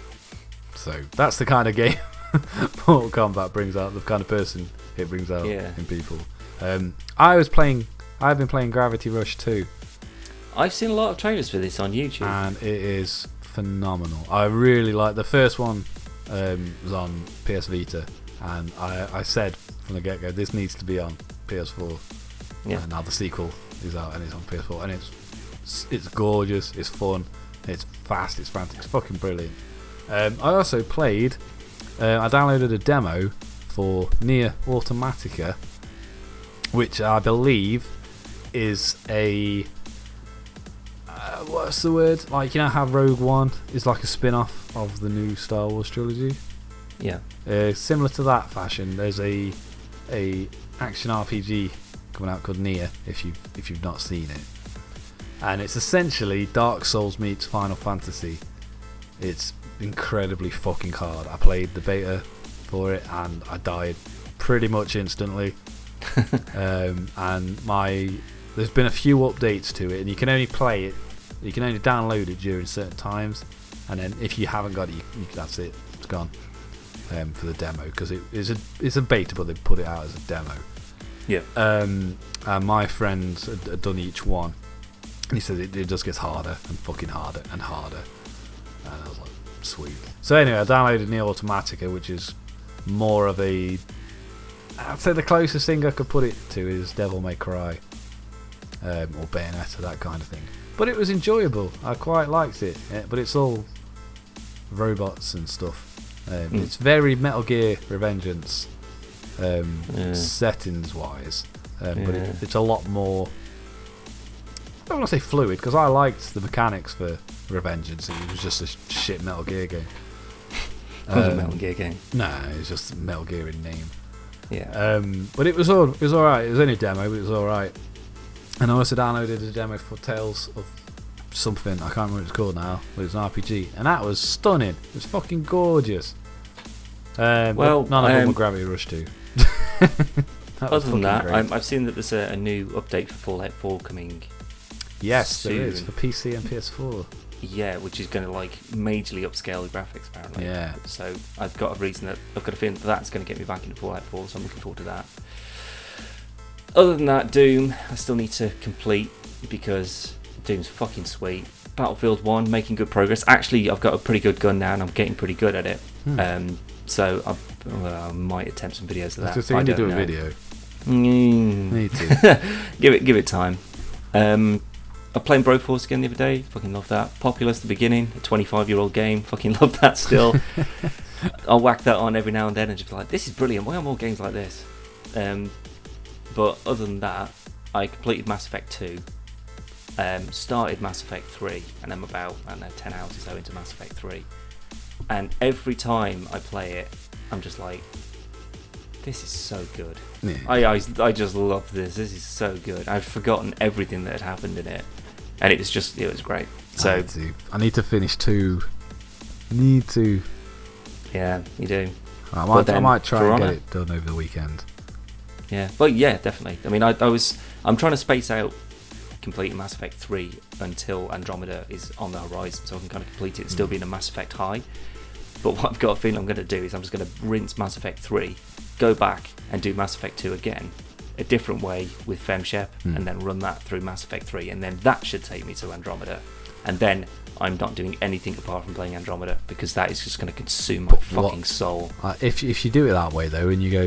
So that's the kind of game (laughs) Mortal Kombat brings out. The kind of person it brings out Yeah. in people. Um, I was playing. I've been playing Gravity Rush 2 I've seen a lot of trailers for this on YouTube. and it is phenomenal. I really like the first one um, was on PS Vita, and I, I said from the get go this needs to be on PS4. yeah. And now the sequel is out and it's on PS4, and it's it's gorgeous, it's fun, it's fast, it's frantic, it's fucking brilliant. Um, I also played. Uh, I downloaded a demo for Nier Automatica, which I believe is a uh, what's the word? Like you know how Rogue One is like a spin-off of the new Star Wars trilogy. yeah. Uh, similar to that fashion, there's a a action RPG coming out called Nier. If you if you've not seen it, and it's essentially Dark Souls meets Final Fantasy. It's incredibly fucking hard. I played the beta for it and I died pretty much instantly. (laughs) um, and my there's been a few updates to it, and you can only play it, you can only download it during certain times, and then if you haven't got it, you, you, that's it, it's gone um, for the demo because it is a it's a beta, but they put it out as a demo. Yeah. Um, and my friends had, done each one, and he said it, it just gets harder and fucking harder and harder. And I was like, sweet. So anyway, I downloaded Nier Automatica, which is more of a. I'd say the closest thing I could put it to is Devil May Cry, um, or Bayonetta, that kind of thing. But it was enjoyable. I quite liked it. Yeah, but it's all robots and stuff. Um, Mm. It's very Metal Gear Revengeance um, Yeah. settings wise, um, but it, it's a lot more. I don't want to say fluid because I liked the mechanics for Revengeance. It was just a shit Metal Gear game. (laughs) It was a Um, Metal Gear game. No, it's just Metal Gear in name. Yeah. Um, but it was all it was all right. It was only a demo, but it was all right. And I also downloaded a demo for Tales of something. I can't remember what it's called now, but it's an RPG, and that was stunning. It was fucking gorgeous. Um, Well, none of them um, were Gravity Rush 2. (laughs) Other than that. I'm, I've seen that there's a, a new update for Fallout 4 coming. yes, there is for PC and PS4. Yeah, which is going to like majorly upscale the graphics apparently. Yeah. So I've got a reason that I've got a feeling that that's going to get me back into Fallout 4. So I'm looking forward to that. Other than that, Doom I still need to complete because Doom's fucking sweet. Battlefield 1 making good progress. Actually, I've got a pretty good gun now and I'm getting pretty good at it. Hmm. Um, so I, well, I might attempt some videos of that. just I thinking to do a video. Mm. Need to. (laughs) give it give it time. Um, I played Broforce again the other day. Fucking love that. Populous the beginning, a 25 year old game. Fucking (laughs) love that still. (laughs) I'll whack that on every now and then and just be like, this is brilliant. Why are more games like this? Um, but other than that, I completed Mass Effect 2. Um, started Mass Effect 3, and I'm about I don't know 10 hours or so into Mass Effect 3. And every time I play it, I'm just like, this is so good. Yeah. I, I I just love this. This is so good. I'd forgotten everything that had happened in it, and it was just it was great. I So need to, I need to finish two. Need to. yeah, you do. I might, I might try and get it done over the weekend. Yeah, well, yeah, definitely. I mean, I, I was I'm trying to space out completing Mass Effect three until Andromeda is on the horizon, so I can kind of complete it and still be in a Mass Effect high. But what I've got a feeling I'm going to do is I'm just going to rinse Mass Effect three, go back and do Mass Effect two again, a different way with FemShep, Hmm. and then run that through Mass Effect three, and then that should take me to Andromeda, and then. I'm not doing anything apart from playing Andromeda because that is just going to consume my But what- fucking soul. Uh, if if you do it that way though, and you go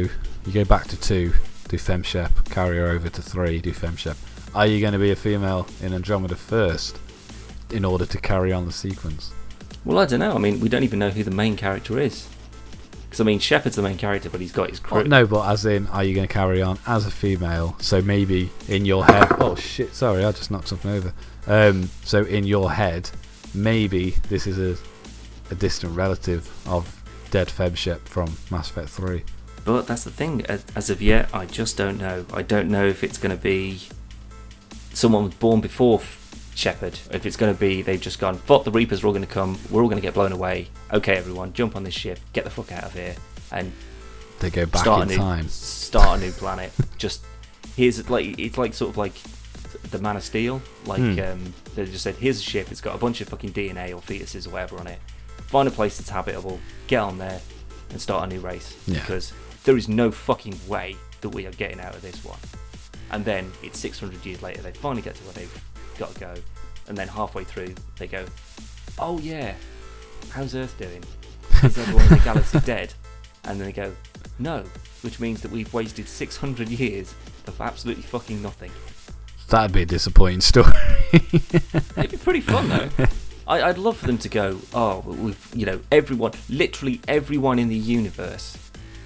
you go back to two, do FemShep, carry her over to three, do FemShep. Are you going to be a female in Andromeda first, in order to carry on the sequence? Well, I don't know. I mean, we don't even know who the main character is. Because I mean, Shepard's the main character, but he's got his crew. Oh, no, but as in, are you going to carry on as a female? So maybe in your head. Oh shit! Sorry, I just knocked something over. Um, so in your head, maybe this is a a distant relative of dead FemShep from Mass Effect Three. But that's the thing. As of yet, I just don't know. I don't know if it's going to be someone was born before Shepard. If it's going to be they've just gone, fuck the Reapers are all going to come. We're all going to get blown away. Okay, everyone, jump on this ship, get the fuck out of here, and They go back start in a new time. start a new (laughs) planet. just here's like it's like sort of like the Man of Steel. Like Hmm. um, they just said, here's a ship. It's got a bunch of fucking DNA or fetuses or whatever on it. Find a place that's habitable. Get on there and start a new race. Yeah. Because there is no fucking way that we are getting out of this one. And then it's 600 years later. They finally get to where they've got to go. And then halfway through, they go, "Oh yeah, how's Earth doing? (laughs) Is everyone in the galaxy dead?" And then they go, "No," which means that we've wasted 600 years of absolutely fucking nothing. That'd be a disappointing story. (laughs) It'd be pretty fun though. (laughs) I, I'd love for them to go. Oh, we've you know everyone, literally everyone in the universe.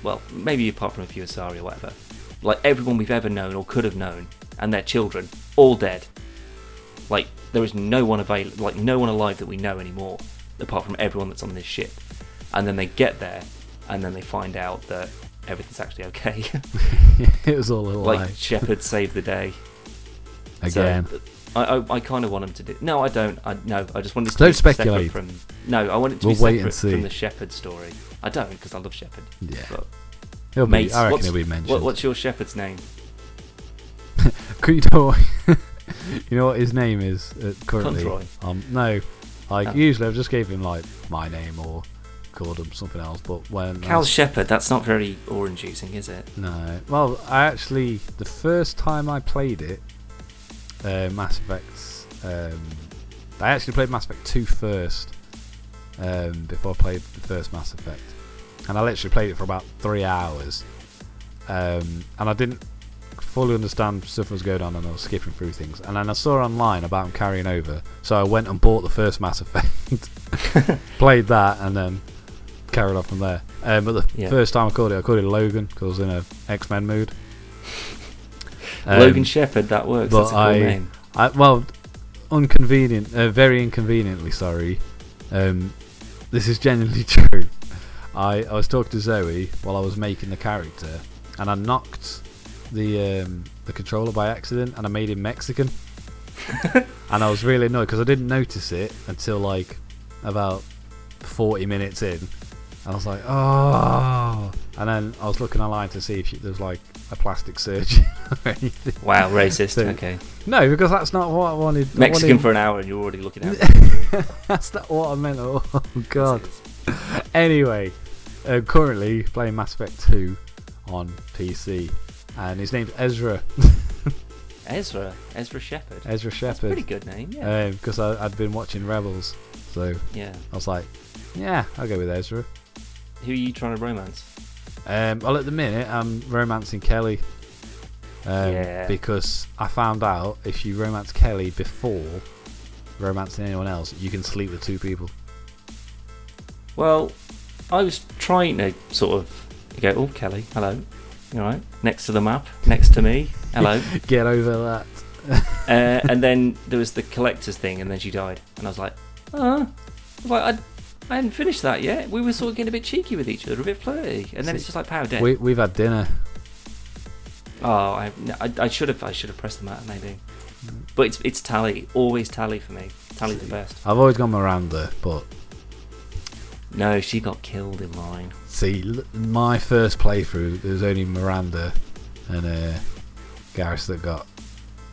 Well, maybe apart from a few Asari or whatever. Like everyone we've ever known or could have known, and their children, all dead. Like there is no one available, like no one alive that we know anymore, apart from everyone that's on this ship. And then they get there, and then they find out that everything's actually okay. (laughs) it was all a lie. like Shepard saved the day. Again. So, I, I, I kind of want him to do. No, I don't. I no. I just want this to Don't be separate speculate. from. No, I want it to We'll be separate from the Shepard story. I don't because I love Shepard. yeah. But It'll be, I reckon it'll be mentioned. what, what's your Shepard's name? You know what, you know what his name is uh, currently? Um, no, like Oh. usually I've just gave him like my name or called him something else. But when Cal Shepherd. That's not very orange juicing, is it? no, well, I actually the first time I played it, uh, Mass Effect, um, I actually played Mass Effect 2 first um, before I played the first Mass Effect, and I literally played it for about three hours, um, and I didn't fully understand stuff was going on, and I was skipping through things, and then I saw online about them carrying over, so I went and bought the first Mass Effect, (laughs) played that, and then carried on from there. Um, but the Yeah. first time I called it, I called it Logan because I was in a X Men mood. (laughs) Logan Shepard. That works. but That's a cool I- name. I, well, inconvenient, uh, very inconveniently. Sorry. Um, this is genuinely (laughs) true. I, I was talking to Zoe while I was making the character, and I knocked the um, the controller by accident, and I made him Mexican. (laughs) and I was really annoyed because I didn't notice it until like about forty minutes in. and I was like, oh, and then I was looking online to see if there was like a plastic surgeon (laughs) or anything. Wow, racist. So- okay. No, because that's not what I wanted. I Mexican wanted- for an hour and you're already looking at. (laughs) Me. That's not what I meant. Oh (laughs) god. Anyway, uh, currently playing Mass Effect 2 on PC, and his name's Ezra. Ezra. Ezra Shepard. Ezra Shepard. That's a pretty good name. Yeah. Because I I'd been watching Rebels, so yeah. I was like, yeah, I'll go with Ezra. Who are you trying to romance? Um, well, at the minute, I'm romancing Kelly. Um, Yeah. Because I found out if you romance Kelly before romancing anyone else, you can sleep with two people. Well, I was trying to sort of go, oh, Kelly, hello. You all right? Next to the map, next to me, hello. (laughs) Get over that. uh, and then there was the collector's thing, and then she died. And I was like, oh. Like, I, I hadn't finished that yet. We were sort of getting a bit cheeky with each other, a bit flirty. And then it's just like power dead. We, we've had dinner. Oh, I, I, I should have I should have pressed the matter maybe. But it's it's Tali, always Tali for me. Tali's the best. I've always gone Miranda, but No, she got killed in mine. see, l- my first playthrough, there was only Miranda and uh, Garrus that got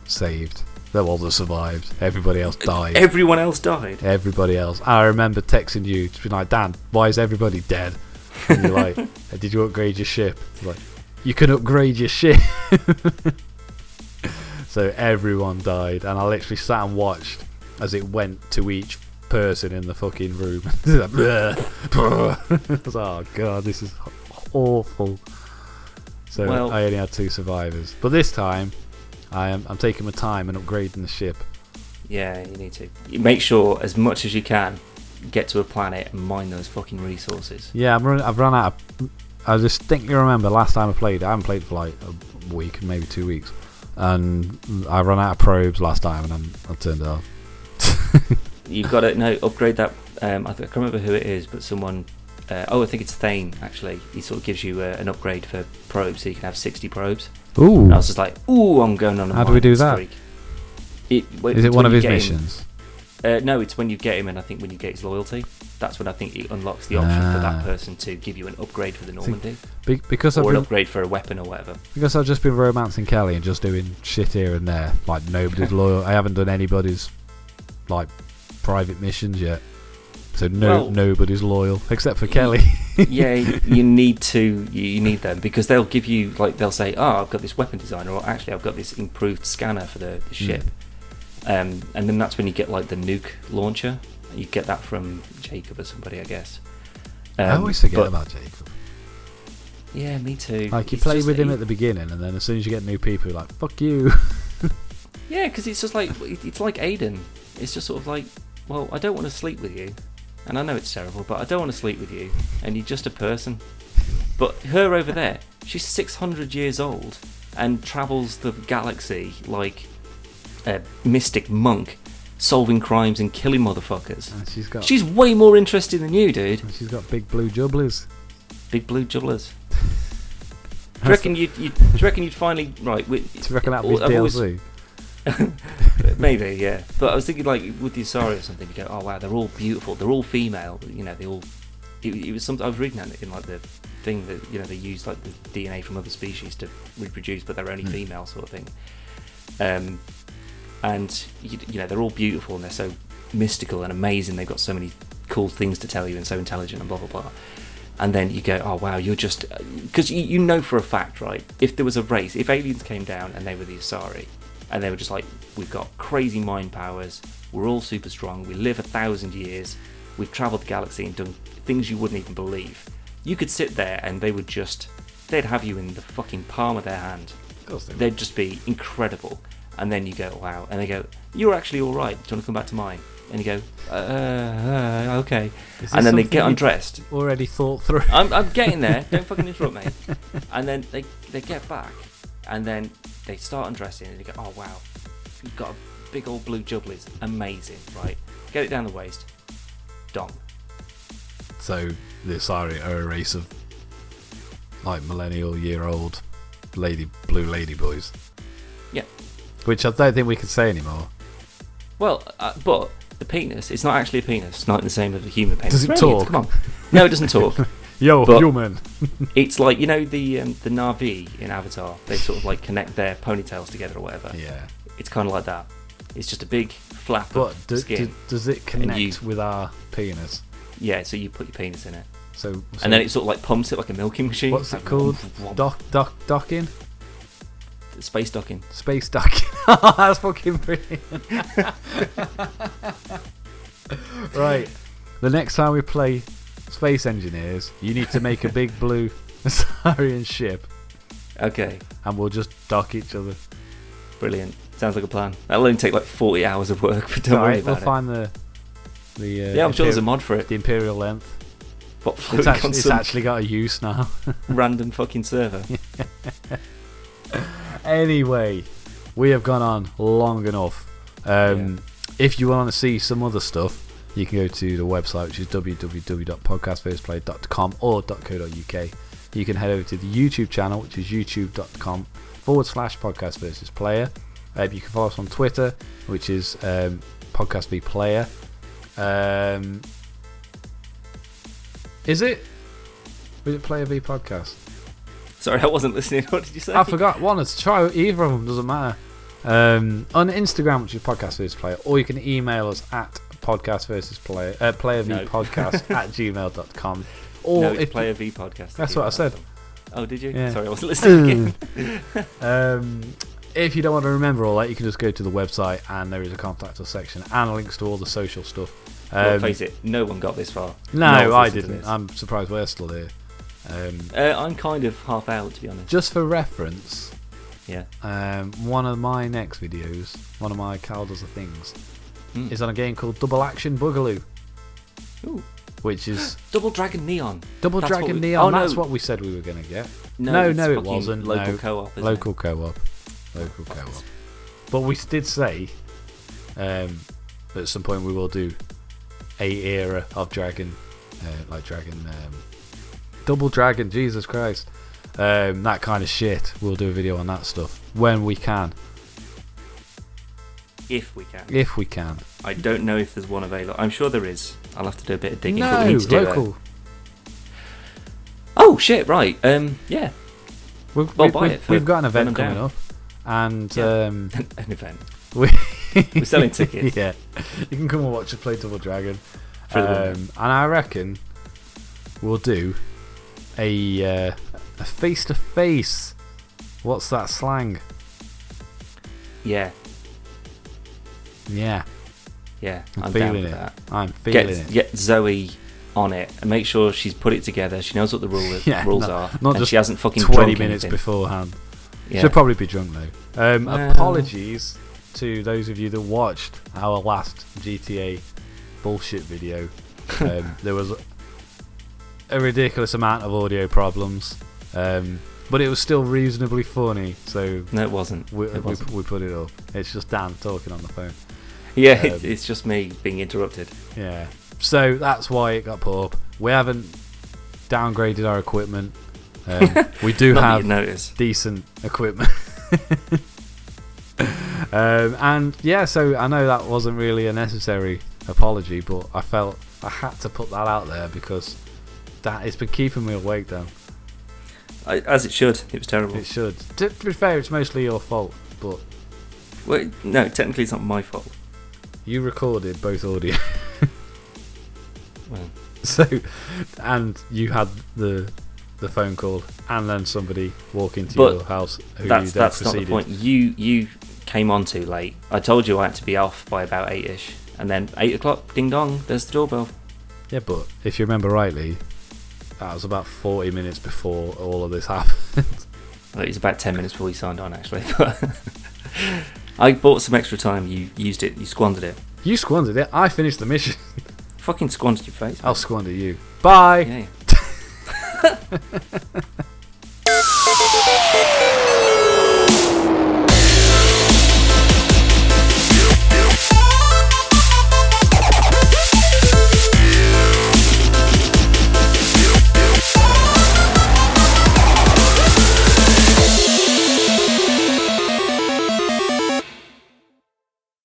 saved. That well, that survived. Everybody else died. Everyone else died. Everybody else. I remember texting you to be like, Dan, why is everybody dead? And you're like, (laughs) "Uh, did you upgrade your ship? Like, you can upgrade your ship. (laughs) so everyone died, and I literally sat and watched as it went to each person in the fucking room. (laughs) I was like, oh god, this is awful. So Well- I only had two survivors, but this time I am I'm taking my time and upgrading the ship. Yeah, you need to. You make sure as much as you can get to a planet and mine those fucking resources. Yeah, I'm run, I've run out. Of, I distinctly remember last time I played. I haven't played for like a week, maybe two weeks, and I ran out of probes last time, and then I turned it off. (laughs) You've got to no upgrade that. Um, I, th- I can't remember who it is, but someone. Uh, oh, I think it's Thane. Actually, he sort of gives you uh, an upgrade for probes, so you can have sixty probes. Ooh, And I was just like, "Ooh, I'm going on a How do we do that? streak." It, well, is it one of his missions? Uh, no, it's when you get him, and I think when you get his loyalty, that's when I think it unlocks the option for Ah. that person to give you an upgrade for the Normandy, Be- because I've or an upgrade for a weapon or whatever. because I've just been romancing Kelly and just doing shit here and there. Like nobody's (laughs) loyal. I haven't done anybody's like private missions yet. So no, Well- nobody's loyal except for Kelly. (laughs) yeah, you (laughs) need to. You need them because they'll give you like they'll say, "Oh, I've got this weapon designer," or "Actually, I've got this improved scanner for the, the ship." Um, and then that's when you get like the nuke launcher. You get that from Jacob or somebody, I guess. I Um, always forget but- about Jacob. Yeah, me too. Like you It's play with him he- at the beginning, and then as soon as you get new people, you're like fuck you. Yeah, because it's just like it's like Kaidan. It's just sort of like, well, I don't want to sleep with you, and I know it's terrible, but I don't want to sleep with you, and you're just a person. But her over there, she's 600 years old and travels the galaxy like a mystic monk, solving crimes and killing motherfuckers. and she's got She's way more interesting than you, dude. and she's got big blue jubblies. Big blue jugglers. (laughs) Do you reckon you'd, you'd, do you reckon you'd finally right? With, Do you reckon that'd be I've always- DLC? (laughs) Maybe, yeah. But I was thinking, like, with the Asari or something, you go, oh wow, they're all beautiful. They're all female. You know, they all. It, it was something I was reading that in like the thing that you know they use like the DNA from other species to reproduce, but they're only Hmm. female sort of thing. Um, and you, you know they're all beautiful and they're so mystical and amazing. They've got so many cool things to tell you and so intelligent and blah blah blah. And then you go, oh wow, you're just because you, you know for a fact, right? If there was a race, if aliens came down and they were the Asari, and they were just like, we've got crazy mind powers, we're all super strong, we live a thousand years, we've travelled the galaxy and done things you wouldn't even believe. You could sit there and they would just, they'd have you in the fucking palm of their hand. Of course they would. They'd just be incredible. And then you go, wow. And they go, you're actually all right. Do you want to come back to mine? And you go, uh, uh, okay. And then they get undressed. Already thought through. I'm, I'm getting there. Don't fucking interrupt me. (laughs) And then they, they get back, and then they start undressing, and you go, oh wow, you've got a big old blue jubblies, amazing, right? Get it down the waist, dong. So the Asari are a race of like millennial year old lady blue lady boys. Yeah. Which I don't think we can say anymore. Well, uh, but the penis, it's not actually a penis. It's not the same as a human penis. Does it talk? Come on. No, it doesn't talk. (laughs) Yo, But- human. (laughs) it's like you know the um, the Na'vi in Avatar. They sort of like connect their ponytails together or whatever. Yeah. It's kind of like that. It's just a big flap But of do, skin. do- does it connect you- with our penis? Yeah, so you put your penis in it, So, so and then it sort of like pumps it like a milking machine. what's it called? (laughs) Dock, dock, docking, Space docking. space docking. (laughs) That's fucking brilliant. right. The next time we play Space Engineers, you need to make a big blue (laughs) Asarian ship, Okay, and we'll just dock each other. brilliant. Sounds like a plan. That'll only take like 40 hours of work, (laughs) but don't worry we'll about it. find the the uh, yeah, I'm sure there's a mod for it. the imperial length. What It's actually, it's actually got a use now. (laughs) random fucking server. anyway, we have gone on long enough. Um, If you want to see some other stuff, you can go to the website, which is www.podcastfaceplay.com or .co.uk. You can head over to the YouTube channel, which is youtube.com forward slash podcast versus player. Uh, you can follow us on Twitter, which is um, podcast v player. Um, is it? Was it player v podcast? Sorry, I wasn't listening. (laughs) What did you say? I forgot one. Let's try either of them. Doesn't matter. Um, on Instagram, which is podcast versus player, or you can email us at podcast versus player uh, player v No. podcast (laughs) at gmail.com. Or no, if Player V podcast. That's what I said. Oh, did you? Yeah. Sorry, I wasn't listening again. (laughs) um, if you don't want to remember all that, you can just go to the website and there is a contact us section and links to all the social stuff. well, Um, face it, no one got this far. no, one's I didn't. I'm surprised we're still here. Um, Uh, I'm kind of half out, to be honest. just for reference, Yeah. um, one of my next videos, one of my Cal Does the Things, Mm. is on a game called Double Action Boogaloo, Ooh. which is (gasps) Double Dragon Neon. Double That's Dragon we- Neon. oh, no. That's what we said we were going to get. No, No, no, it wasn't, Local no. co-op. Local It? co-op. Local co-op. But we did say um, at some point we will do a era of Dragon, uh, like Dragon, um, Double Dragon. Jesus Christ, um, that kind of shit. We'll do a video on that stuff when we can, If we can. if we can. I don't know if there's one available. I'm sure there is. I'll have to do a bit of digging. but No, we need to do local. Oh shit! Right. Um. Yeah. We've, Well, we've, buy we've, it for we've got an event coming down. up, and Yeah. um, (laughs) An event. we We're selling (laughs) tickets. yeah, you can come and watch us play Double Dragon. Um, and I reckon we'll do a uh, a face to face. What's that slang? Yeah. Yeah, Yeah. I'm, I'm, down feeling with it. that. I'm feeling Get it. get Zoe on it and make sure she's put it together. She knows what the rule, (laughs) Yeah, rules are. not just she hasn't fucking Twenty minutes anything. beforehand. Yeah. She'll probably be drunk though. Um, Well- apologies to those of you that watched our last GTA bullshit video. (laughs) Um, there was a ridiculous amount of audio problems, um, but it was still reasonably funny. So No, it wasn't. we, it we, wasn't. we put it up. It's just Dan talking on the phone. Yeah, um, it's, it's just me being interrupted. Yeah. So that's why it got put up. We haven't downgraded our equipment. Um, (laughs) we do have decent equipment. (laughs) um, and yeah, so I know that wasn't really a necessary apology, but I felt I had to put that out there because that it's been keeping me awake. though. I, as it should. It was terrible. it should. To be fair, it's mostly your fault, but Well, no, technically it's not my fault. You recorded both audio, (laughs) Well, so and you had the the phone call, and then somebody walk into But your house who you that's then that's not the point. You you came on too late. I told you I had to be off by about eight ish, and then eight o'clock, ding dong, there's the doorbell. Yeah, but if you remember rightly, that was about forty minutes before all of this (laughs) happened. Well, it was about ten minutes before we signed on actually. (laughs) I bought some extra time. You used it. You squandered it. You squandered it. I finished the mission. Fucking squandered your face. I'll squander you. Bye. Yeah. (laughs)